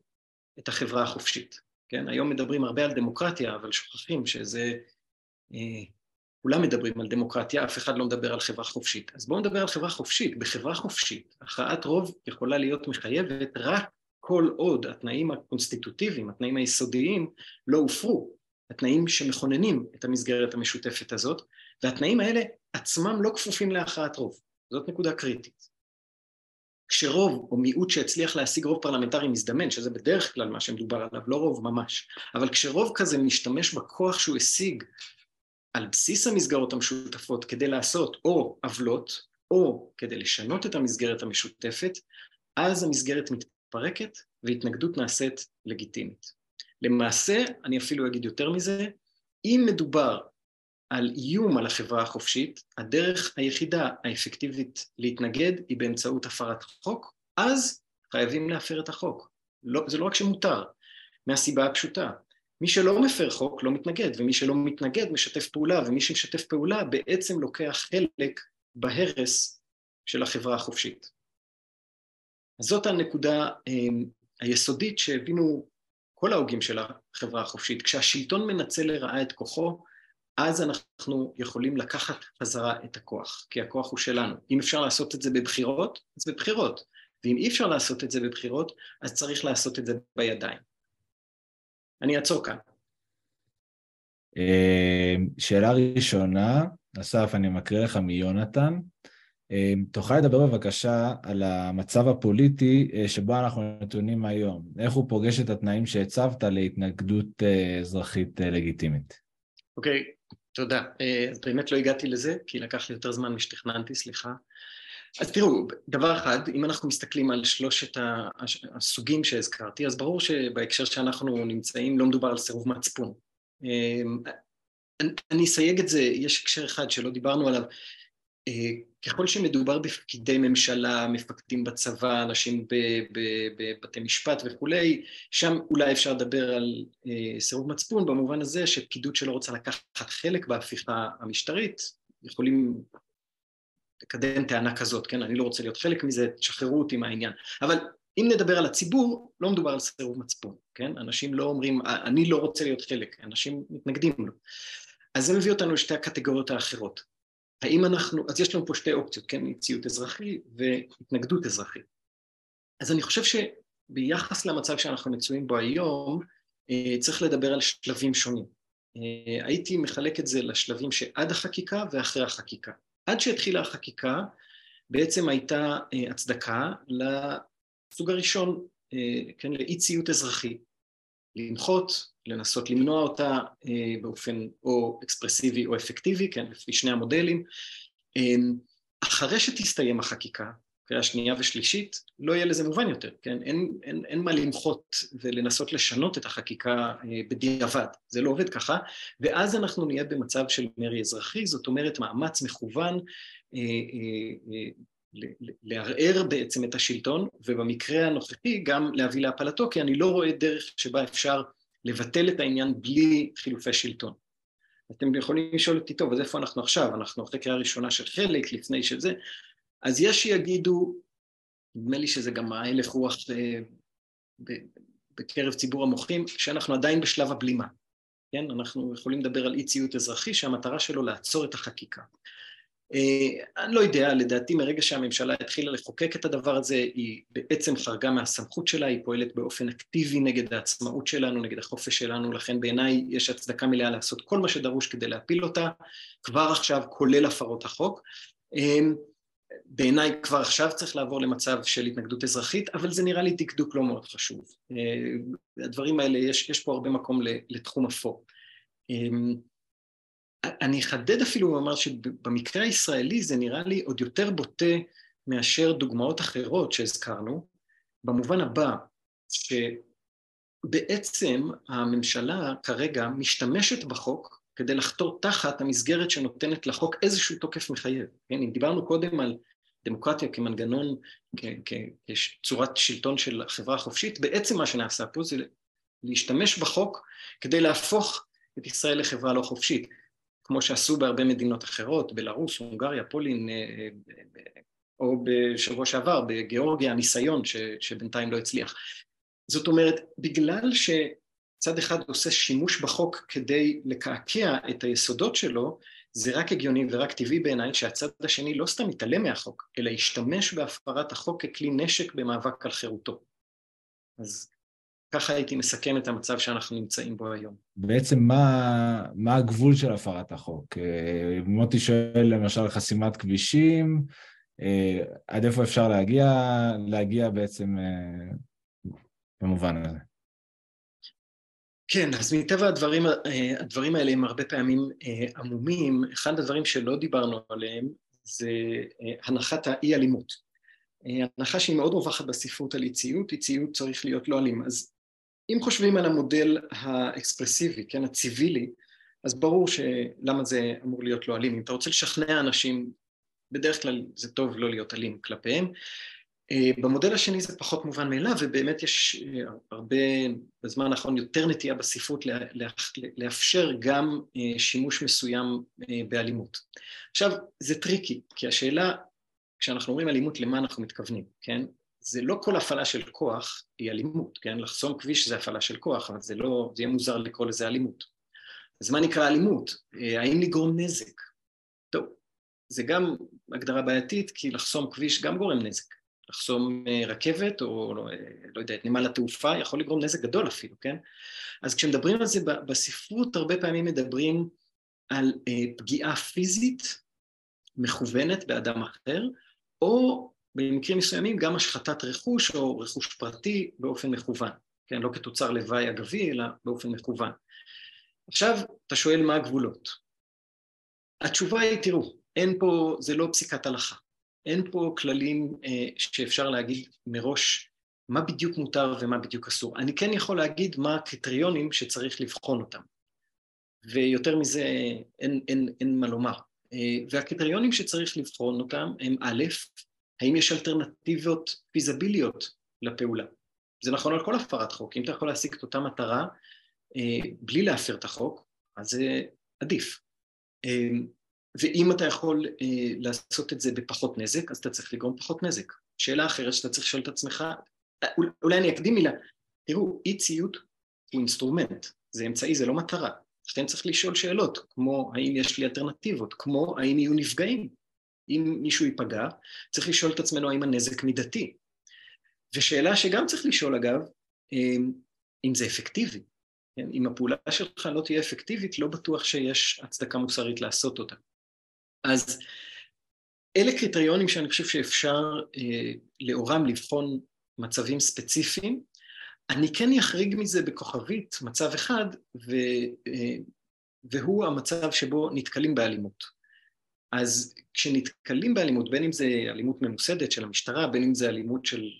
את החברה החופשית. כן? היום מדברים הרבה על דמוקרטיה, אבל שוכחים שזה... אה, כולם מדברים על דמוקרטיה, אף אחד לא מדבר על חברה חופשית. אז בואו נדבר על חברה חופשית. בחברה חופשית, הכרעת רוב יכולה להיות מחייבת רק כל עוד התנאים הקונסטיטוטיביים, התנאים היסודיים, לא הופרו, התנאים שמכוננים את המסגרת המשותפת הזאת, והתנאים האלה עצמם לא כפופים להכרעת רוב. זאת נקודה קריטית. כשרוב או מיעוט שהצליח להשיג רוב פרלמנטרי מזדמן, שזה בדרך כלל מה שמדובר עליו, לא רוב ממש, אבל כשרוב כזה משתמש בכוח שהוא השיג על בסיס המסגרות המשותפות כדי לעשות או עוולות, או כדי לשנות את המסגרת המשותפת, אז המסגרת מתפרקת והתנגדות נעשית לגיטימית. למעשה, אני אפילו אגיד יותר מזה, אם מדובר על איום על החברה החופשית, הדרך היחידה האפקטיבית להתנגד היא באמצעות הפרת חוק, אז חייבים להפר את החוק. לא, זה לא רק שמותר, מהסיבה הפשוטה. מי שלא מפר חוק לא מתנגד, ומי שלא מתנגד משתף פעולה, ומי שמשתף פעולה בעצם לוקח חלק בהרס של החברה החופשית. אז זאת הנקודה אה, היסודית שהבינו כל ההוגים של החברה החופשית. כשהשלטון מנצל לרעה את כוחו, אז אנחנו יכולים לקחת חזרה את הכוח, כי הכוח הוא שלנו. אם אפשר לעשות את זה בבחירות, אז בבחירות. ואם אי אפשר לעשות את זה בבחירות, אז צריך לעשות את זה בידיים. אני אעצור כאן. אה, שאלה ראשונה, אסף, אני מקריא לך מיונתן. אה, תוכל לדבר בבקשה על המצב הפוליטי אה, שבו אנחנו נתונים היום. איך הוא פוגש את התנאים שהצבת להתנגדות אזרחית לגיטימית? אוקיי, okay, תודה. אז באמת לא הגעתי לזה, כי לקח לי יותר זמן משתכננתי, סליחה. אז תראו, דבר אחד, אם אנחנו מסתכלים על שלושת הסוגים שהזכרתי, אז ברור שבהקשר שאנחנו נמצאים לא מדובר על סירוב מצפון. אמ, אני אסייג את זה, יש הקשר אחד שלא דיברנו עליו. אה, ככל שמדובר בפקידי ממשלה, מפקדים בצבא, אנשים בבתי משפט וכולי, שם אולי אפשר לדבר על אה, סירוב מצפון במובן הזה שפקידות שלא רוצה לקחת חלק בהפיכה המשטרית, יכולים לקדם טענה כזאת, כן? אני לא רוצה להיות חלק מזה, תשחררו אותי מהעניין. אבל אם נדבר על הציבור, לא מדובר על סירוב מצפון, כן? אנשים לא אומרים, אני לא רוצה להיות חלק, אנשים מתנגדים לו. אז זה מביא אותנו לשתי הקטגוריות האחרות. האם אנחנו, אז יש לנו פה שתי אופציות, כן? ציות אזרחי והתנגדות אזרחית. אז אני חושב שביחס למצב שאנחנו מצויים בו היום, אה, צריך לדבר על שלבים שונים. אה, הייתי מחלק את זה לשלבים שעד החקיקה ואחרי החקיקה. עד שהתחילה החקיקה בעצם הייתה אה, הצדקה לסוג הראשון, אה, כן, לאי ציות אזרחי, למחות, לנסות למנוע אותה אה, באופן או אקספרסיבי או אפקטיבי, כן, לפי שני המודלים. אחרי שתסתיים החקיקה, קריאה שנייה ושלישית, לא יהיה לזה מובן יותר, כן? אין, אין, אין מה למחות ולנסות לשנות את החקיקה אה, בדיעבד, זה לא עובד ככה, ואז אנחנו נהיה במצב של מרי אזרחי, זאת אומרת מאמץ מכוון אה, אה, אה, לערער בעצם את השלטון, ובמקרה הנוכחי גם להביא להפלתו, כי אני לא רואה דרך שבה אפשר לבטל את העניין בלי חילופי שלטון. אתם יכולים לשאול אותי, טוב, אז איפה אנחנו עכשיו? אנחנו אחרי קריאה ראשונה של חלק, לפני של זה, אז יש שיגידו, נדמה לי שזה גם ההלך רוח אה, בקרב ציבור המוחים, שאנחנו עדיין בשלב הבלימה. כן? אנחנו יכולים לדבר על אי ציות אזרחי שהמטרה שלו לעצור את החקיקה. אה, אני לא יודע, לדעתי מרגע שהממשלה התחילה לחוקק את הדבר הזה, היא בעצם חרגה מהסמכות שלה, היא פועלת באופן אקטיבי נגד העצמאות שלנו, נגד החופש שלנו, לכן בעיניי יש הצדקה מלאה לעשות כל מה שדרוש כדי להפיל אותה, כבר עכשיו, כולל הפרות החוק. אה, בעיניי כבר עכשיו צריך לעבור למצב של התנגדות אזרחית, אבל זה נראה לי דקדוק לא מאוד חשוב. אה, הדברים האלה, יש, יש פה הרבה מקום לתחום אפור. אמ, אני אחדד אפילו ואומר שבמקרה הישראלי זה נראה לי עוד יותר בוטה מאשר דוגמאות אחרות שהזכרנו, במובן הבא, שבעצם הממשלה כרגע משתמשת בחוק כדי לחתור תחת המסגרת שנותנת לחוק איזשהו תוקף מחייב. כן, אם דיברנו קודם על דמוקרטיה כמנגנון, כצורת שלטון של החברה החופשית, בעצם מה שנעשה פה זה להשתמש בחוק כדי להפוך את ישראל לחברה לא חופשית, כמו שעשו בהרבה מדינות אחרות, בלרוס, הונגריה, פולין, אה, או בשבוע שעבר בגיאורגיה, הניסיון ש, שבינתיים לא הצליח. זאת אומרת, בגלל שצד אחד עושה שימוש בחוק כדי לקעקע את היסודות שלו, זה רק הגיוני ורק טבעי בעיניי שהצד השני לא סתם יתעלם מהחוק, אלא ישתמש בהפרת החוק ככלי נשק במאבק על חירותו. אז ככה הייתי מסכם את המצב שאנחנו נמצאים בו היום. בעצם מה, מה הגבול של הפרת החוק? אה, מוטי שואל למשל חסימת כבישים, אה, עד איפה אפשר להגיע, להגיע בעצם אה, במובן הזה. כן, אז מטבע הדברים, הדברים האלה הם הרבה פעמים עמומים. אחד הדברים שלא דיברנו עליהם זה הנחת האי-אלימות. הנחה שהיא מאוד רווחת בספרות על אי ציות צריך להיות לא אלים. אז אם חושבים על המודל האקספרסיבי, כן, הציבילי, אז ברור שלמה זה אמור להיות לא אלים. אם אתה רוצה לשכנע אנשים, בדרך כלל זה טוב לא להיות אלים כלפיהם. אה, במודל השני זה פחות מובן מאליו, ובאמת יש אה, הרבה, בזמן האחרון, יותר נטייה בספרות לאפשר גם אה, שימוש מסוים באלימות. עכשיו, זה טריקי, כי השאלה, כשאנחנו אומרים אלימות, למה אנחנו מתכוונים, כן? זה לא כל הפעלה של כוח היא אלימות, כן? לחסום כביש זה הפעלה של כוח, אבל זה לא, זה יהיה מוזר לקרוא לזה אלימות. אז מה נקרא אלימות? האם לגרום נזק? טוב, זה גם הגדרה בעייתית, כי לחסום כביש גם גורם נזק. לחסום אה, רכבת, או לא, אה, לא יודע, את נמל התעופה, יכול לגרום נזק גדול אפילו, כן? אז כשמדברים על זה בספרות, הרבה פעמים מדברים על פגיעה פיזית מכוונת באדם אחר, או במקרים מסוימים גם השחתת רכוש או רכוש פרטי באופן מכוון, כן, לא כתוצר לוואי אגבי, אלא באופן מכוון. עכשיו, אתה שואל מה הגבולות. התשובה היא, תראו, אין פה, זה לא פסיקת הלכה. אין פה כללים אה, שאפשר להגיד מראש מה בדיוק מותר ומה בדיוק אסור. אני כן יכול להגיד מה הקריטריונים שצריך לבחון אותם. ויותר מזה אין, אין, אין מה לומר. אה, והקריטריונים שצריך לבחון אותם הם א', האם יש אלטרנטיבות פיזביליות לפעולה? זה נכון על כל הפרת חוק, אם אתה יכול להשיג את אותה מטרה אה, בלי להפר את החוק, אז זה עדיף. אה, ואם אתה יכול אה, לעשות את זה בפחות נזק, אז אתה צריך לגרום פחות נזק. שאלה אחרת שאתה צריך לשאול את עצמך, אולי אני אקדים מילה, תראו, אי ציות הוא אינסטרומנט, זה אמצעי, זה לא מטרה. לכן צריך לשאול שאלות, כמו האם יש לי אלטרנטיבות, כמו האם יהיו נפגעים, אם מישהו ייפגע, צריך לשאול את עצמנו האם הנזק מידתי. ושאלה שגם צריך לשאול אגב, אמ, אם זה אפקטיבי. כן? אם הפעולה שלך לא תהיה אפקטיבית, לא בטוח שיש הצדקה מוסרית לעשות אותה. אז אלה קריטריונים שאני חושב שאפשר אה, לאורם לבחון מצבים ספציפיים. אני כן אחריג מזה בכוכבית מצב אחד, ו, אה, והוא המצב שבו נתקלים באלימות. אז כשנתקלים באלימות, בין אם זה אלימות ממוסדת של המשטרה, בין אם זה אלימות של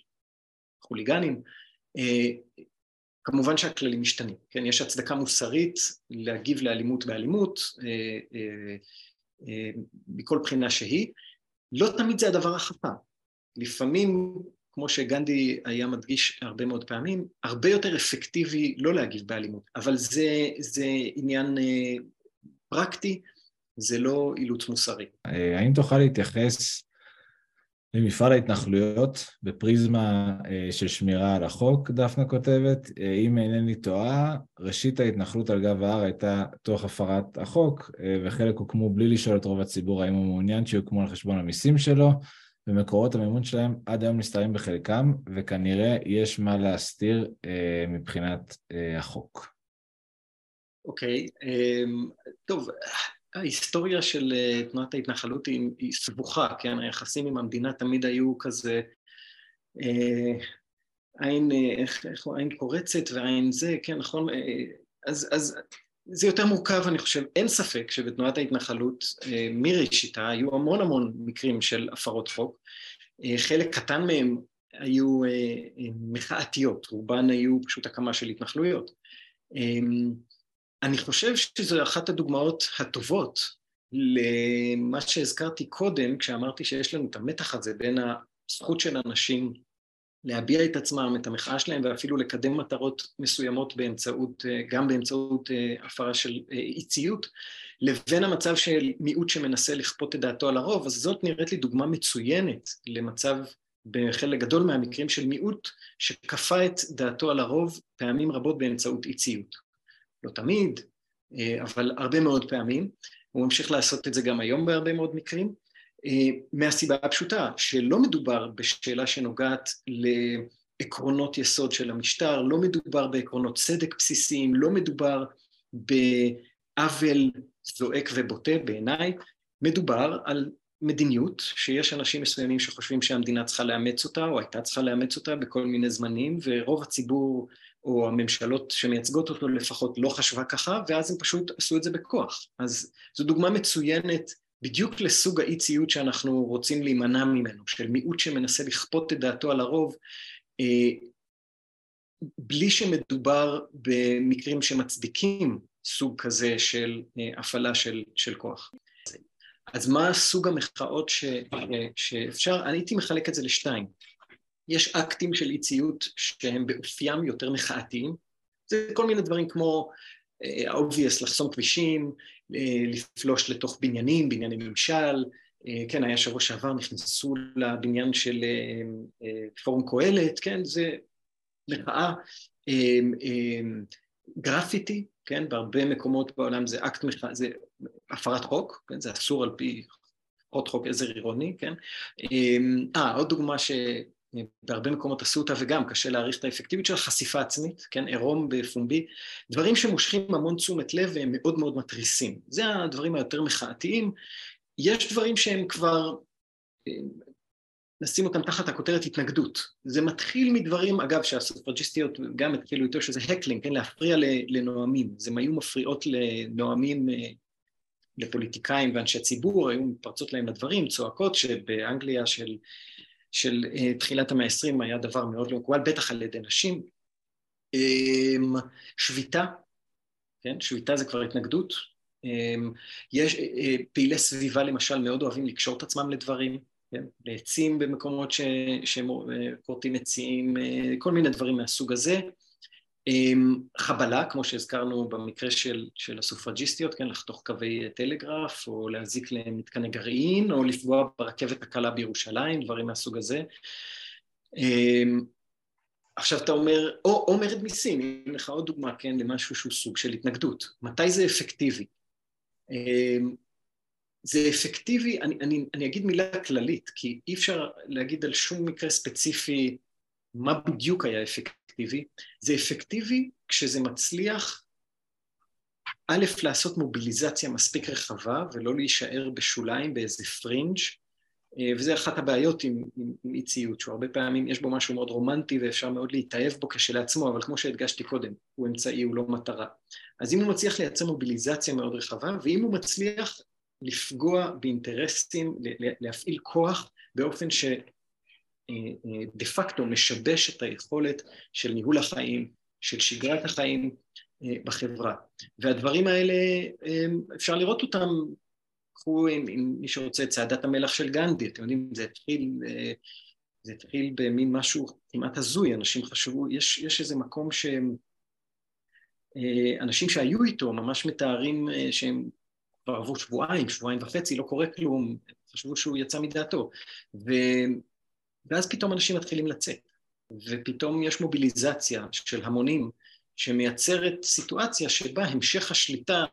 חוליגנים, אה, כמובן שהכללים משתנים, כן? יש הצדקה מוסרית להגיב לאלימות באלימות, אה, אה, מכל בחינה שהיא. לא תמיד זה הדבר החכם. לפעמים, כמו שגנדי היה מדגיש הרבה מאוד פעמים, הרבה יותר אפקטיבי לא להגיב באלימות, אבל זה, זה עניין פרקטי, זה לא אילוץ מוסרי. אה, האם תוכל להתייחס למפעל ההתנחלויות בפריזמה אה, של שמירה על החוק, דפנה כותבת, אה, אם אינני טועה, ראשית ההתנחלות על גב ההר הייתה תוך הפרת החוק, וחלק הוקמו בלי לשאול את רוב הציבור האם הוא מעוניין שיוקמו על חשבון המיסים שלו, ומקורות המימון שלהם עד היום נסתרים בחלקם, וכנראה יש מה להסתיר מבחינת החוק. אוקיי, okay, um, טוב, ההיסטוריה של אה, תנועת ההתנחלות היא, היא סבוכה, כן? היחסים עם המדינה תמיד היו כזה אה, עין, אה, איך, איך, עין קורצת ועין זה, כן, נכון? אה, אז, אז זה יותר מורכב, אני חושב. אין ספק שבתנועת ההתנחלות אה, מראשיתה היו המון המון מקרים של הפרות חוק. אה, חלק קטן מהם היו אה, מחאתיות, רובן היו פשוט הקמה של התנחלויות. אה, אני חושב שזו אחת הדוגמאות הטובות למה שהזכרתי קודם, כשאמרתי שיש לנו את המתח הזה בין הזכות של אנשים להביע את עצמם, את המחאה שלהם, ואפילו לקדם מטרות מסוימות באמצעות, גם באמצעות הפרה של אי ציות, לבין המצב של מיעוט שמנסה לכפות את דעתו על הרוב, אז זאת נראית לי דוגמה מצוינת למצב בחלק גדול מהמקרים של מיעוט שכפה את דעתו על הרוב פעמים רבות באמצעות אי ציות. לא תמיד, אבל הרבה מאוד פעמים. הוא ממשיך לעשות את זה גם היום בהרבה מאוד מקרים, מהסיבה הפשוטה שלא מדובר בשאלה שנוגעת לעקרונות יסוד של המשטר, לא מדובר בעקרונות צדק בסיסיים, לא מדובר בעוול זועק ובוטה בעיניי, מדובר על מדיניות שיש אנשים מסוימים שחושבים שהמדינה צריכה לאמץ אותה או הייתה צריכה לאמץ אותה בכל מיני זמנים ורוב הציבור או הממשלות שמייצגות אותו לפחות לא חשבה ככה ואז הם פשוט עשו את זה בכוח. אז זו דוגמה מצוינת בדיוק לסוג האי ציות שאנחנו רוצים להימנע ממנו, של מיעוט שמנסה לכפות את דעתו על הרוב בלי שמדובר במקרים שמצדיקים סוג כזה של הפעלה של, של כוח. אז מה סוג המחאות ש, שאפשר, אני הייתי מחלק את זה לשתיים. יש אקטים של אי ציות שהם באופיים יותר מחאתיים, זה כל מיני דברים כמו obvious, לחסום כבישים, לפלוש לתוך בניינים, בנייני ממשל, כן, היה שבוע שעבר, נכנסו לבניין של פורום קהלת, כן, זה מחאה, גרפיטי, כן, בהרבה מקומות בעולם זה אקט מחאה, זה הפרת חוק, כן, זה אסור על פי עוד חוק עזר עירוני, כן, אה, עוד דוגמה ש... בהרבה מקומות עשו אותה וגם קשה להעריך את האפקטיביות של חשיפה עצמית, כן, עירום בפומבי, דברים שמושכים המון תשומת לב והם מאוד מאוד מתריסים. זה הדברים היותר מחאתיים. יש דברים שהם כבר, נשים אותם תחת הכותרת התנגדות. זה מתחיל מדברים, אגב, שהסופרג'יסטיות גם התחילו איתו שזה ה heckling, כן, להפריע לנואמים. זה היו מפריעות לנואמים, לפוליטיקאים ואנשי ציבור, היו מתפרצות להם לדברים, צועקות שבאנגליה של של uh, תחילת המאה ה-20 היה דבר מאוד לא מקובל, בטח על ידי נשים. Um, שביתה, כן? שביתה זה כבר התנגדות. Um, יש uh, פעילי סביבה למשל מאוד אוהבים לקשור את עצמם לדברים, כן? לעצים במקומות שהם כורתים עצים, כל מיני דברים מהסוג הזה. חבלה, כמו שהזכרנו במקרה של, של הסופרג'יסטיות, כן, לחתוך קווי טלגרף, או להזיק למתקני גרעין, או לפגוע ברכבת הקלה בירושלים, דברים מהסוג הזה. עכשיו אתה אומר, או, או מרד מיסים, הנה לך עוד דוגמה, כן, למשהו שהוא סוג של התנגדות. מתי זה אפקטיבי? זה אפקטיבי, אני, אני, אני אגיד מילה כללית, כי אי אפשר להגיד על שום מקרה ספציפי מה בדיוק היה אפקטיבי? זה אפקטיבי כשזה מצליח א', לעשות מוביליזציה מספיק רחבה ולא להישאר בשוליים באיזה פרינג' אה, וזה אחת הבעיות עם, עם, עם אי ציות, שהוא הרבה פעמים יש בו משהו מאוד רומנטי ואפשר מאוד להתאהב בו כשלעצמו, אבל כמו שהדגשתי קודם, הוא אמצעי, הוא לא מטרה. אז אם הוא מצליח לייצר מוביליזציה מאוד רחבה, ואם הוא מצליח לפגוע באינטרסים, להפעיל כוח באופן ש... דה פקטו משבש את היכולת של ניהול החיים, של שגרת החיים אה, בחברה. והדברים האלה, אפשר לראות אותם, קחו עם, מי שרוצה את צעדת המלח של גנדי, אתם יודעים, זה התחיל, אה, זה התחיל במין משהו כמעט הזוי, אנשים חשבו, יש, יש איזה מקום שהם, אה, אנשים שהיו איתו ממש מתארים שהם כבר עברו שבועיים, שבועיים וחצי, לא קורה כלום, חשבו שהוא יצא מדעתו. ו... ואז פתאום אנשים מתחילים לצאת, ופתאום יש מוביליזציה של המונים שמייצרת סיטואציה שבה המשך השליטה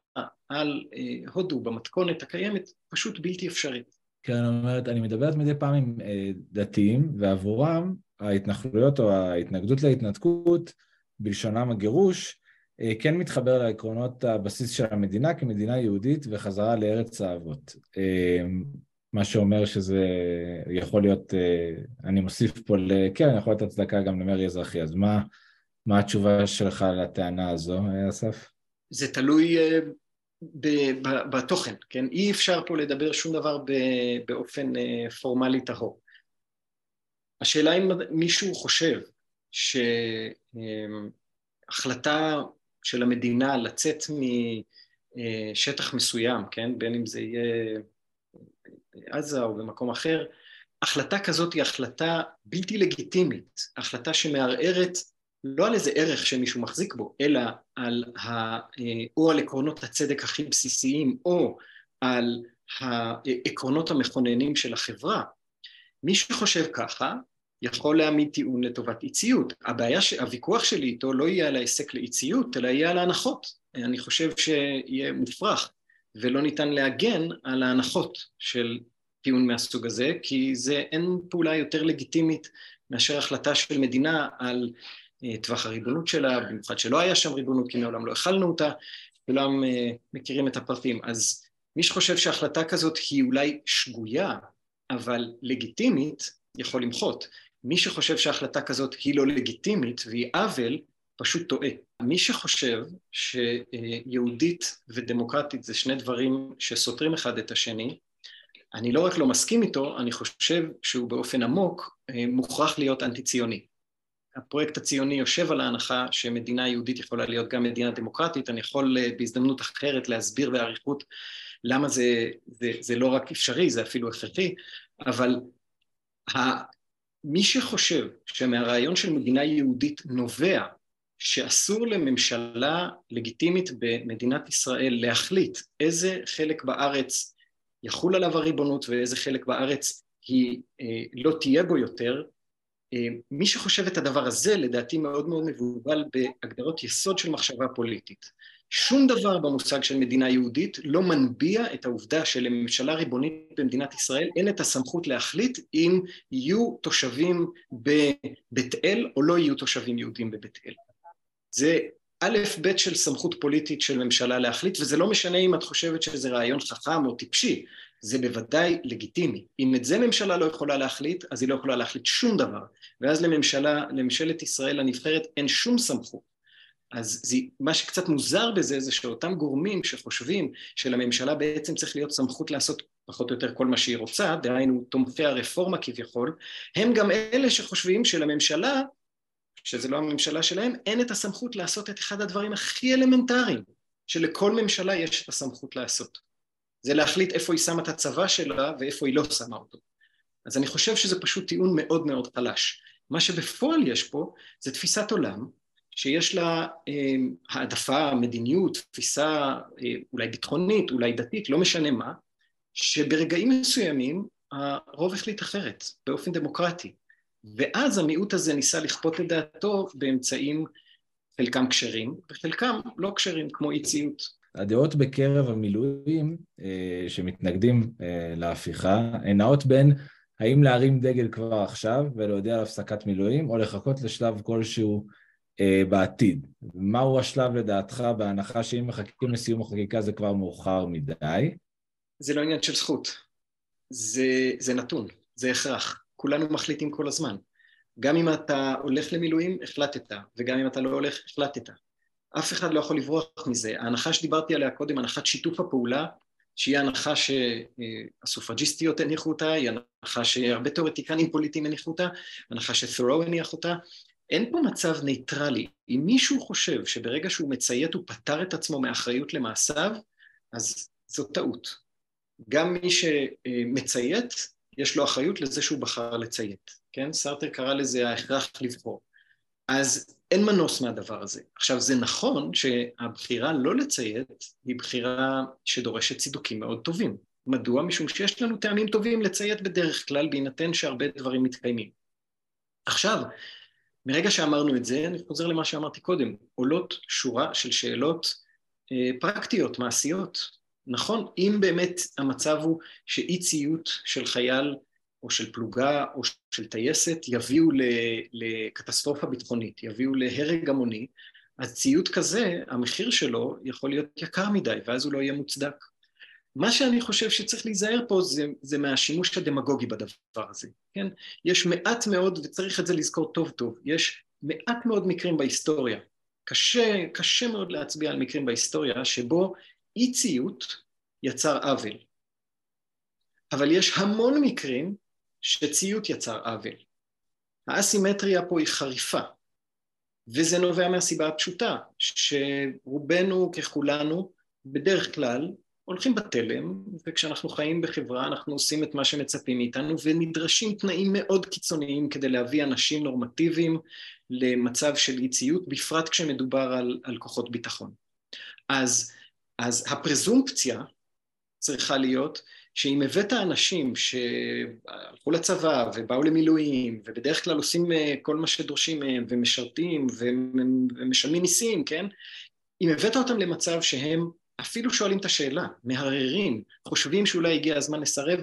על אה, הודו במתכונת הקיימת פשוט בלתי אפשרית. כן, אומרת, אני מדברת מדי פעם עם אה, דתיים, ועבורם ההתנחלויות או ההתנגדות להתנתקות, בלשונם הגירוש, אה, כן מתחבר לעקרונות הבסיס של המדינה כמדינה יהודית וחזרה לארץ האבות. מה שאומר שזה יכול להיות, אה, אני מוסיף פה לקרן, יכול להיות הצדקה גם למרי אזרחי, אז מה, מה התשובה שלך לטענה הזו, אסף? זה תלוי אה, בתוכן, כן? אי אפשר פה לדבר שום דבר באופן אה, פורמלי טהור. השאלה אם מישהו חושב שהחלטה של המדינה לצאת שטח מסוים, כן? בין אם זה יהיה בעזה או במקום אחר, החלטה כזאת היא החלטה בלתי לגיטימית, החלטה שמערערת לא על איזה ערך שמישהו מחזיק בו, אלא על ה... או על עקרונות הצדק הכי בסיסיים, או על העקרונות המכוננים של החברה. מי שחושב ככה, יכול להעמיד טיעון לטובת אי ציות. הבעיה, הוויכוח שלי איתו לא יהיה על ההיסק לאי ציות, אלא יהיה על ההנחות. אני חושב שיהיה מופרך ולא ניתן להגן על ההנחות של טיעון מהסוג הזה, כי זה אין פעולה יותר לגיטימית מאשר החלטה של מדינה על uh, טווח הריבונות שלה, במיוחד שלא היה שם ריבונות כי מעולם לא הכלנו אותה, כולם uh, מכירים את הפרטים. אז מי שחושב שהחלטה כזאת היא אולי שגויה, אבל לגיטימית, יכול למחות. מי שחושב שהחלטה כזאת היא לא לגיטימית והיא עוול, פשוט טועה. מי שחושב שיהודית ודמוקרטית זה שני דברים שסותרים אחד את השני, אני לא רק לא מסכים איתו, אני חושב שהוא באופן עמוק אה, מוכרח להיות אנטי-ציוני. הפרויקט הציוני יושב על ההנחה שמדינה יהודית יכולה להיות גם מדינה דמוקרטית, אני יכול אה, בהזדמנות אחרת להסביר באריכות למה זה, זה, זה לא רק אפשרי, זה אפילו הכרחי, אבל מי שחושב שמהרעיון של מדינה יהודית נובע שאסור לממשלה לגיטימית במדינת ישראל להחליט איזה חלק בארץ יחול עליו הריבונות ואיזה חלק בארץ היא אה, לא תהיה בו יותר, אה, מי שחושב את הדבר הזה לדעתי מאוד מאוד מבולבל בהגדרות יסוד של מחשבה פוליטית. שום דבר במושג של מדינה יהודית לא מנביע את העובדה שלממשלה ריבונית במדינת ישראל אין את הסמכות להחליט אם יהיו תושבים בבית אל או לא יהיו תושבים יהודים בבית אל. זה א' ב' של סמכות פוליטית של ממשלה להחליט, וזה לא משנה אם את חושבת שזה רעיון חכם או טיפשי, זה בוודאי לגיטימי. אם את זה ממשלה לא יכולה להחליט, אז היא לא יכולה להחליט שום דבר. ואז לממשלה, לממשלת ישראל הנבחרת אין שום סמכות. אז זה, מה שקצת מוזר בזה זה שאותם גורמים שחושבים שלממשלה בעצם צריך להיות סמכות לעשות פחות או יותר כל מה שהיא רוצה, דהיינו תומכי הרפורמה כביכול, הם גם אלה שחושבים שלממשלה, שזה לא הממשלה שלהם, אין את הסמכות לעשות את אחד הדברים הכי אלמנטריים שלכל ממשלה יש את הסמכות לעשות. זה להחליט איפה היא שמה את הצבא שלה ואיפה היא לא שמה אותו. אז אני חושב שזה פשוט טיעון מאוד מאוד חלש. מה שבפועל יש פה זה תפיסת עולם שיש לה אה, העדפה, מדיניות, תפיסה אה, אולי ביטחונית, אולי דתית, לא משנה מה, שברגעים מסוימים הרוב החליט אחרת, באופן דמוקרטי. ואז המיעוט הזה ניסה לכפות את דעתו באמצעים חלקם כשרים וחלקם לא כשרים, כמו אי ציות. הדעות בקרב המילואים אה, שמתנגדים להפיכה הן נעות בין האם להרים דגל כבר עכשיו ולהודיע על הפסקת מילואים, או לחכות לשלב כלשהו אה, בעתיד. מהו השלב לדעתך בהנחה שאם מחכים לסיום החקיקה זה כבר מאוחר מדי? זה לא עניין של זכות, זה, זה נתון, זה הכרח. כולנו מחליטים כל הזמן. גם אם אתה הולך למילואים, החלטת, וגם אם אתה לא הולך, החלטת. אף אחד לא יכול לברוח מזה. ההנחה שדיברתי עליה קודם, הנחת שיתוף הפעולה, שהיא הנחה שהסופג'יסטיות הניחו אותה, היא הנחה שהרבה תיאורטיקנים פוליטיים הניחו אותה, הנחה שת'רו הניח אותה, אין פה מצב ניטרלי. אם מישהו חושב שברגע שהוא מציית הוא פטר את עצמו מאחריות למעשיו, אז זו טעות. גם מי שמציית, יש לו אחריות לזה שהוא בחר לציית, כן? סרטר קרא לזה ההכרח לבחור. אז אין מנוס מהדבר הזה. עכשיו, זה נכון שהבחירה לא לציית היא בחירה שדורשת צידוקים מאוד טובים. מדוע? משום שיש לנו טעמים טובים לציית בדרך כלל, בהינתן שהרבה דברים מתקיימים. עכשיו, מרגע שאמרנו את זה, אני חוזר למה שאמרתי קודם, עולות שורה של שאלות אה, פרקטיות, מעשיות. נכון, אם באמת המצב הוא שאי ציות של חייל או של פלוגה או של טייסת יביאו לקטסטרופה ביטחונית, יביאו להרג המוני, אז ציות כזה, המחיר שלו יכול להיות יקר מדי, ואז הוא לא יהיה מוצדק. מה שאני חושב שצריך להיזהר פה זה, זה מהשימוש הדמגוגי בדבר הזה, כן? יש מעט מאוד, וצריך את זה לזכור טוב טוב, יש מעט מאוד מקרים בהיסטוריה, קשה, קשה מאוד להצביע על מקרים בהיסטוריה שבו אי ציות יצר עוול. אבל יש המון מקרים שציות יצר עוול. האסימטריה פה היא חריפה, וזה נובע מהסיבה הפשוטה, שרובנו ככולנו בדרך כלל הולכים בתלם, וכשאנחנו חיים בחברה אנחנו עושים את מה שמצפים מאיתנו, ונדרשים תנאים מאוד קיצוניים כדי להביא אנשים נורמטיביים למצב של אי ציות, בפרט כשמדובר על, על כוחות ביטחון. אז, אז הפרזומפציה צריכה להיות שאם הבאת אנשים שהלכו לצבא ובאו למילואים ובדרך כלל עושים אה, כל מה שדורשים מהם ומשרתים ומשלמים מיסים, כן? אם הבאת אותם למצב שהם אפילו שואלים את השאלה, מהרהרים, חושבים שאולי הגיע הזמן לסרב,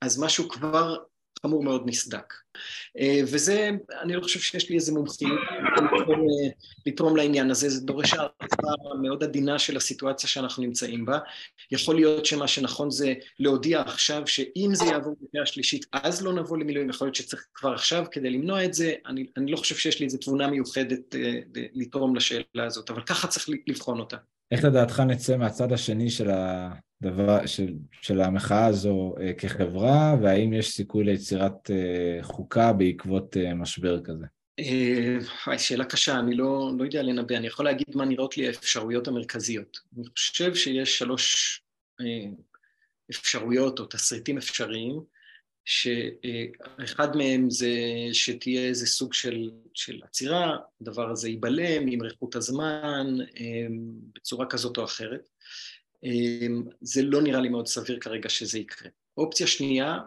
אז משהו כבר חמור מאוד נסדק. אה, וזה, אני לא חושב שיש לי איזה מומחיות לתרום, אה, לתרום לעניין הזה, זה דורש הערכה מאוד עדינה של הסיטואציה שאנחנו נמצאים בה. יכול להיות שמה שנכון זה להודיע עכשיו שאם זה יעבור בקריאה שלישית אז לא נבוא למילואים, יכול להיות שצריך כבר עכשיו כדי למנוע את זה, אני, אני לא חושב שיש לי איזה תבונה מיוחדת אה, לתרום לשאלה הזאת, אבל ככה צריך לבחון אותה. איך לדעתך נצא מהצד השני של, הדבר, של, של המחאה הזו אה, כחברה, והאם יש סיכוי ליצירת אה, חוקה בעקבות אה, משבר כזה? שאלה קשה, אני לא, לא יודע לנבא, אני יכול להגיד מה נראות לי האפשרויות המרכזיות. אני חושב שיש שלוש אפשרויות או תסריטים אפשריים. שאחד מהם זה שתהיה איזה סוג של, של עצירה, הדבר הזה ייבלם, ימרחו את הזמן אמ, בצורה כזאת או אחרת. אמ, זה לא נראה לי מאוד סביר כרגע שזה יקרה. אופציה שנייה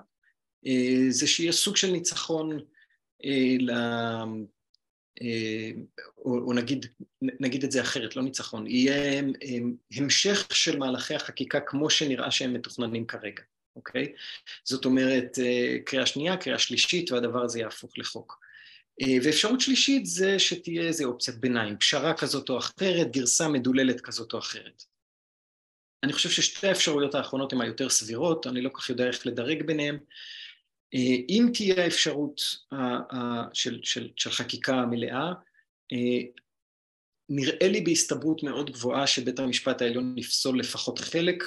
אה, זה שיהיה סוג של ניצחון אה, ל... אה, או, או נגיד, נגיד את זה אחרת, לא ניצחון, יהיה המשך של מהלכי החקיקה כמו שנראה שהם מתוכננים כרגע. אוקיי? זאת אומרת, אה, קריאה שנייה, קריאה שלישית, והדבר הזה יהפוך לחוק. אה, ואפשרות שלישית זה שתהיה איזו אופציית ביניים, פשרה כזאת או אחרת, גרסה מדוללת כזאת או אחרת. אני חושב ששתי האפשרויות האחרונות הן היותר סבירות, אני לא כל כך יודע איך לדרג ביניהן. אה, אם תהיה האפשרות של, של, של חקיקה מלאה, נראה לי בהסתברות מאוד גבוהה שבית המשפט העליון יפסול לפחות חלק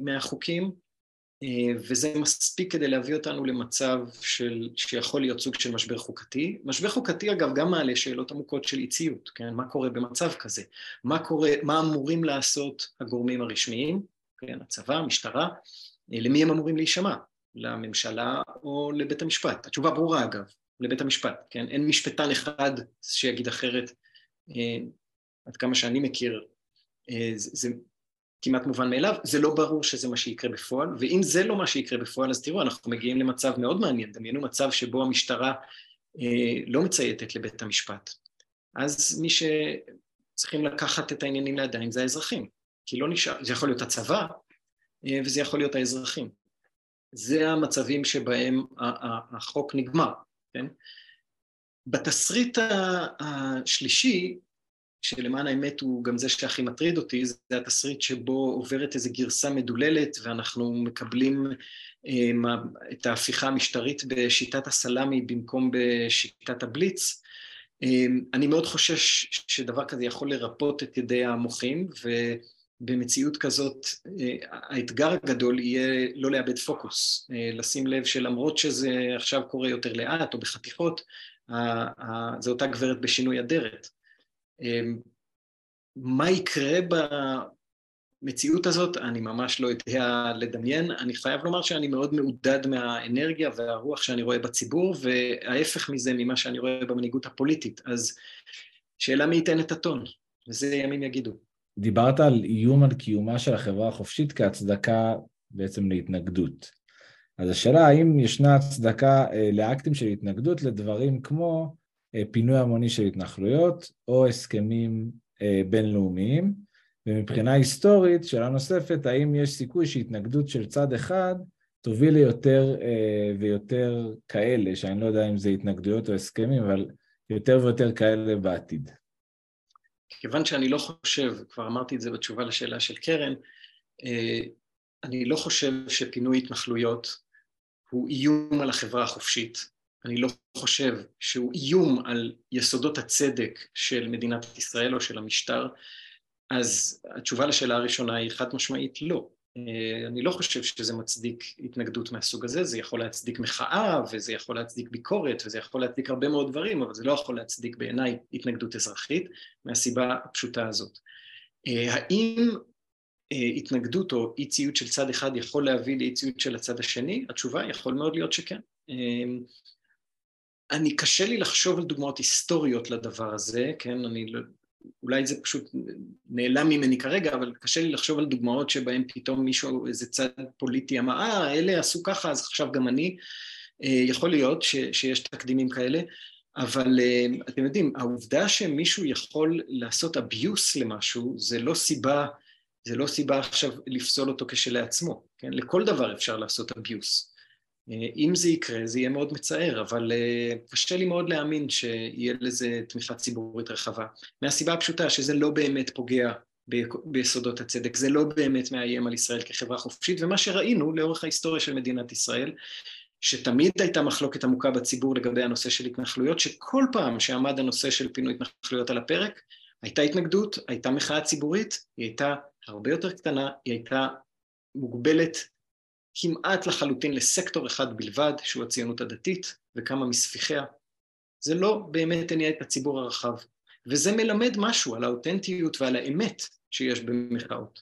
מהחוקים, וזה מספיק כדי להביא אותנו למצב של, שיכול להיות סוג של משבר חוקתי. משבר חוקתי אגב גם מעלה שאלות עמוקות של אי ציות, כן? מה קורה במצב כזה? מה קורה, מה אמורים לעשות הגורמים הרשמיים, כן? הצבא, המשטרה, אה, למי הם אמורים להישמע? לממשלה או לבית המשפט? התשובה ברורה אגב, לבית המשפט, כן? אין משפטן אחד שיגיד אחרת, אה, עד כמה שאני מכיר, זה כמעט מובן מאליו, זה לא ברור שזה מה שיקרה בפועל, ואם זה לא מה שיקרה בפועל, אז תראו, אנחנו מגיעים למצב מאוד מעניין, דמיינו מצב שבו המשטרה אה, לא מצייתת לבית המשפט. אז מי שצריכים לקחת את העניינים לידיים זה האזרחים, כי לא נשאר, זה יכול להיות הצבא, אה, וזה יכול להיות האזרחים. זה המצבים שבהם החוק נגמר, כן? בתסריט השלישי, שלמען האמת הוא גם זה שהכי מטריד אותי, זה התסריט שבו עוברת איזו גרסה מדוללת ואנחנו מקבלים אה, את ההפיכה המשטרית בשיטת הסלאמי במקום בשיטת הבליץ. אה, אני מאוד חושש שדבר כזה יכול לרפות את ידי המוחים, ובמציאות כזאת אה, האתגר הגדול יהיה לא לאבד פוקוס, לשים לב שלמרות שזה עכשיו קורה יותר לאט או בחתיכות, זו אותה גברת בשינוי אדרת. אמ, מה יקרה במציאות הזאת, אני ממש לא יודע לדמיין. אני חייב לומר שאני מאוד מעודד מהאנרגיה והרוח שאני רואה בציבור, וההפך מזה ממה שאני רואה במנהיגות הפוליטית. אז שאלה מי ייתן את הטון, וזה ימים יגידו. דיברת על איום על קיומה של החברה החופשית כהצדקה בעצם להתנגדות. אז השאלה האם ישנה הצדקה אה, לאקטים של התנגדות לדברים כמו פינוי המוני של התנחלויות או הסכמים אה, בינלאומיים, ומבחינה היסטורית, שאלה נוספת, האם יש סיכוי שהתנגדות של צד אחד תוביל ליותר אה, ויותר כאלה, שאני לא יודע אם זה התנגדויות או הסכמים, אבל יותר ויותר כאלה בעתיד. כיוון שאני לא חושב, כבר אמרתי את זה בתשובה לשאלה של קרן, אני לא חושב שפינוי התנחלויות הוא איום על החברה החופשית. אני לא חושב שהוא איום על יסודות הצדק של מדינת ישראל או של המשטר, אז התשובה לשאלה הראשונה היא חד משמעית לא. אה, אני לא חושב שזה מצדיק התנגדות מהסוג הזה, זה יכול להצדיק מחאה וזה יכול להצדיק ביקורת וזה יכול להצדיק הרבה מאוד דברים, אבל זה לא יכול להצדיק בעיניי התנגדות אזרחית מהסיבה הפשוטה הזאת. אה, האם התנגדות או אי ציות של צד אחד יכול להביא לאי ציות של הצד השני? התשובה יכול מאוד להיות שכן. אני קשה לי לחשוב על דוגמאות היסטוריות לדבר הזה, כן, אני לא, אולי זה פשוט נעלם ממני כרגע, אבל קשה לי לחשוב על דוגמאות שבהן פתאום מישהו, איזה צד פוליטי אמר, אה, אלה עשו ככה, אז עכשיו גם אני. אה, יכול להיות ש, שיש תקדימים כאלה, אבל אה, אתם יודעים, העובדה שמישהו יכול לעשות abuse למשהו, זה לא סיבה, זה לא סיבה עכשיו לפסול אותו כשלעצמו, כן? לכל דבר אפשר לעשות abuse. אה, אם זה יקרה, זה יהיה מאוד מצער, אבל קשה לי מאוד להאמין שיהיה לזה תמיכה ציבורית רחבה. מהסיבה הפשוטה שזה לא באמת פוגע ביסודות הצדק, זה לא באמת מאיים על ישראל כחברה חופשית, ומה שראינו לאורך ההיסטוריה של מדינת ישראל, שתמיד הייתה מחלוקת עמוקה בציבור לגבי הנושא של התנחלויות, שכל פעם שעמד הנושא של פינוי התנחלויות על הפרק, הייתה התנגדות, הייתה מחאה ציבורית, היא הייתה הרבה יותר קטנה, היא הייתה מוגבלת כמעט לחלוטין לסקטור אחד בלבד, שהוא הציונות הדתית, וכמה מספיחיה. זה לא באמת הניע את הציבור הרחב, וזה מלמד משהו על האותנטיות ועל האמת שיש במחאות.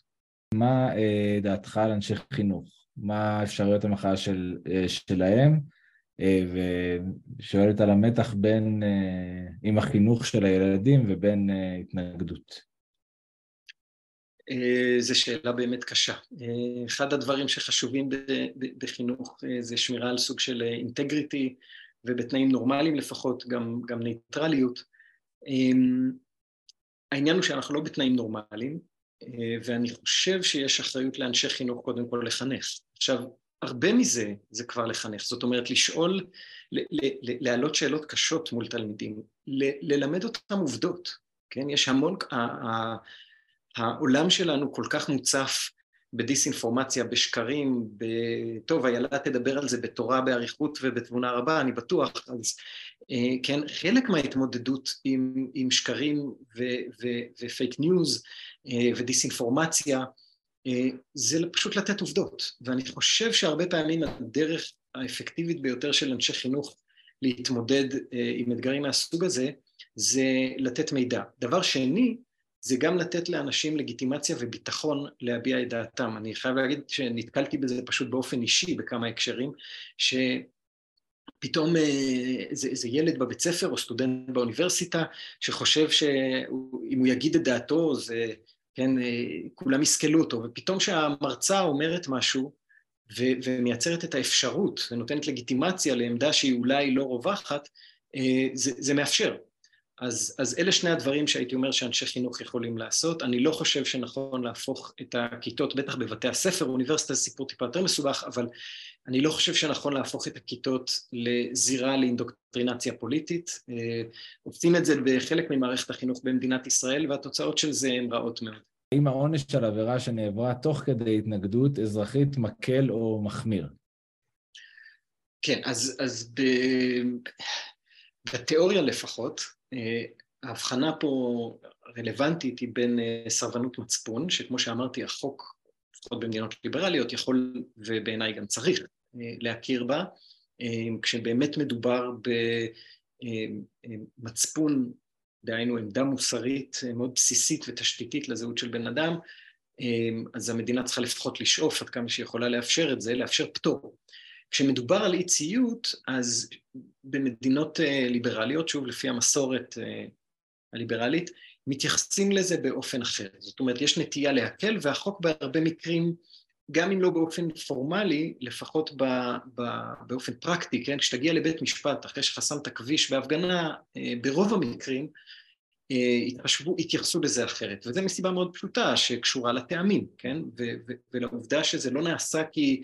מה אה, דעתך על אנשי חינוך? מה אפשרויות המחאה של, אה, שלהם, אה, ושואלת על המתח בין, אה, עם החינוך של הילדים ובין התנגדות. זו שאלה באמת קשה. אחד הדברים שחשובים בחינוך זה שמירה על סוג של אינטגריטי, ובתנאים נורמליים לפחות, גם, גם ניטרליות. העניין הוא שאנחנו לא בתנאים נורמליים, ואני חושב שיש אחריות לאנשי חינוך קודם כל לחנך. עכשיו, הרבה מזה זה כבר לחנך, זאת אומרת לשאול, להעלות שאלות קשות מול תלמידים, ללמד אותם עובדות, כן? יש המון, העולם שלנו כל כך מוצף בדיסאינפורמציה, בשקרים, ב... טוב, איילה תדבר על זה בתורה, באריכות ובתבונה רבה, אני בטוח, אז אה, כן, חלק מההתמודדות עם, עם שקרים ו fake news אה, ודיסאינפורמציה, אה, זה פשוט לתת עובדות. ואני חושב שהרבה פעמים הדרך האפקטיבית ביותר של אנשי חינוך להתמודד עם אתגרים מהסוג הזה, זה לתת מידע. דבר שני, זה גם לתת לאנשים לגיטימציה וביטחון להביע את דעתם. אני חייב להגיד שנתקלתי בזה פשוט באופן אישי בכמה הקשרים, שפתאום איזה, איזה ילד בבית ספר או סטודנט באוניברסיטה שחושב שאם הוא יגיד את דעתו זה כן, אה, כולם יסכלו אותו, ופתאום כשהמרצה אומרת משהו ו- ומייצרת את האפשרות ונותנת לגיטימציה לעמדה שהיא אולי לא רווחת, אה, זה, זה מאפשר. אז, אז אלה שני הדברים שהייתי אומר שאנשי חינוך יכולים לעשות. אני לא חושב שנכון להפוך את הכיתות, בטח בבתי הספר, אוניברסיטה זה סיפור טיפה יותר מסובך, אבל אני לא חושב שנכון להפוך את הכיתות לזירה לאינדוקטרינציה פוליטית. אה, עושים את זה בחלק ממערכת החינוך במדינת ישראל, והתוצאות של זה הן רעות מאוד. האם העונש של עבירה שנעברה תוך כדי התנגדות אזרחית מקל או מחמיר? כן, אז, אז ב... בתיאוריה לפחות, ההבחנה פה רלוונטית היא בין אה, סרבנות מצפון, שכמו שאמרתי, החוק, לפחות במדינות ליברליות, יכול ובעיניי גם צריך אה, להכיר בה, כשבאמת מדובר במצפון, דהיינו עמדה מוסרית מאוד בסיסית ותשתיתית לזהות של בן אדם, אז המדינה צריכה לפחות לשאוף עד כמה שהיא יכולה לאפשר את זה, לאפשר פטור. כשמדובר על אי ציות, אז במדינות אה, ליברליות, שוב לפי המסורת אה, הליברלית, מתייחסים לזה באופן אחר. זאת אומרת, יש נטייה להקל, והחוק בהרבה מקרים, גם אם לא באופן פורמלי, לפחות ב, ב, באופן פרקטי, כן? כשתגיע לבית משפט אחרי שחסמת כביש בהפגנה, אה, ברוב המקרים, התחשבו, התייחסו לזה אחרת, וזה מסיבה מאוד פשוטה שקשורה לטעמים, כן? ו- ו- ולעובדה שזה לא נעשה כי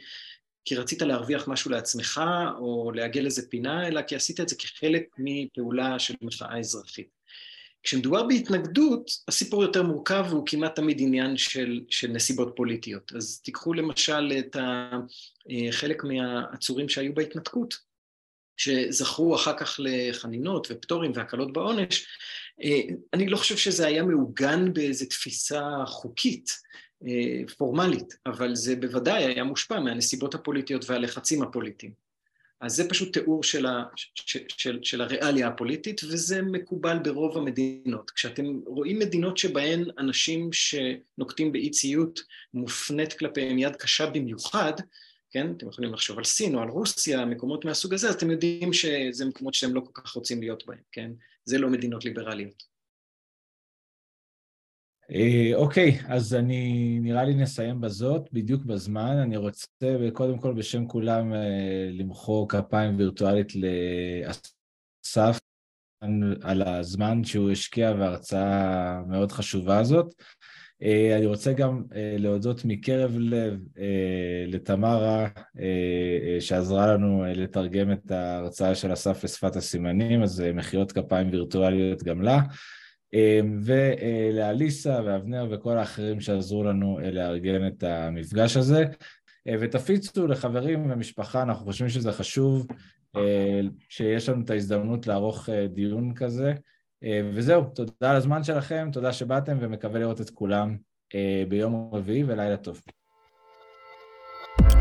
כי רצית להרוויח משהו לעצמך או לעגל איזה פינה, אלא כי עשית את זה כחלק מפעולה של מחאה אזרחית. כשמדובר בהתנגדות, הסיפור יותר מורכב והוא כמעט תמיד עניין של, של נסיבות פוליטיות. אז תיקחו למשל את אה, חלק מהעצורים שהיו בהתנתקות, שזכו אחר כך לחנינות ופטורים והקלות בעונש, אה, אני לא חושב שזה היה מעוגן באיזו תפיסה חוקית, פורמלית, אבל זה בוודאי היה מושפע מהנסיבות הפוליטיות והלחצים הפוליטיים. אז זה פשוט תיאור של, ה, של, של, של הריאליה הפוליטית, וזה מקובל ברוב המדינות. כשאתם רואים מדינות שבהן אנשים שנוקטים באי ציות מופנית כלפיהם יד קשה במיוחד, כן? אתם יכולים לחשוב על סין או על רוסיה, מקומות מהסוג הזה, אז אתם יודעים שזה מקומות שהם לא כל כך רוצים להיות בהם, כן? זה לא מדינות ליברליות. אה, אוקיי, אז אני, נראה לי נסיים בזאת, בדיוק בזמן. אני רוצה קודם כל בשם כולם אה, למחוא כפיים וירטואלית לאסף על הזמן שהוא השקיע בהרצאה המאוד חשובה הזאת. אה, אני רוצה גם להודות מקרב לב לתמרה, שעזרה לנו לתרגם את ההרצאה של אסף לשפת הסימנים, אז מחיאות כפיים וירטואליות גם לה. אמ, ולאליסה ואבנר וכל האחרים שעזרו לנו אה, לארגן את המפגש הזה. אה, ותפיצו לחברים ומשפחה, אנחנו חושבים שזה חשוב אה, שיש לנו את ההזדמנות לערוך דיון כזה. וזהו, תודה על הזמן שלכם, תודה שבאתם ומקווה לראות את כולם ביום רביעי ולילה טוב.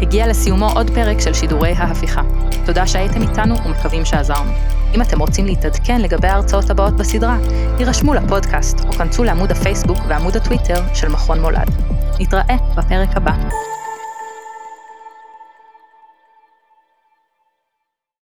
הגיע לסיומו עוד פרק של שידורי ההפיכה. תודה שהייתם איתנו ומקווים שעזרנו. אם אתם רוצים להתעדכן לגבי ההרצאות הבאות בסדרה, הירשמו לפודקאסט או כנסו לעמוד הפייסבוק ועמוד הטוויטר של מכון מולד. נתראה בפרק הבא.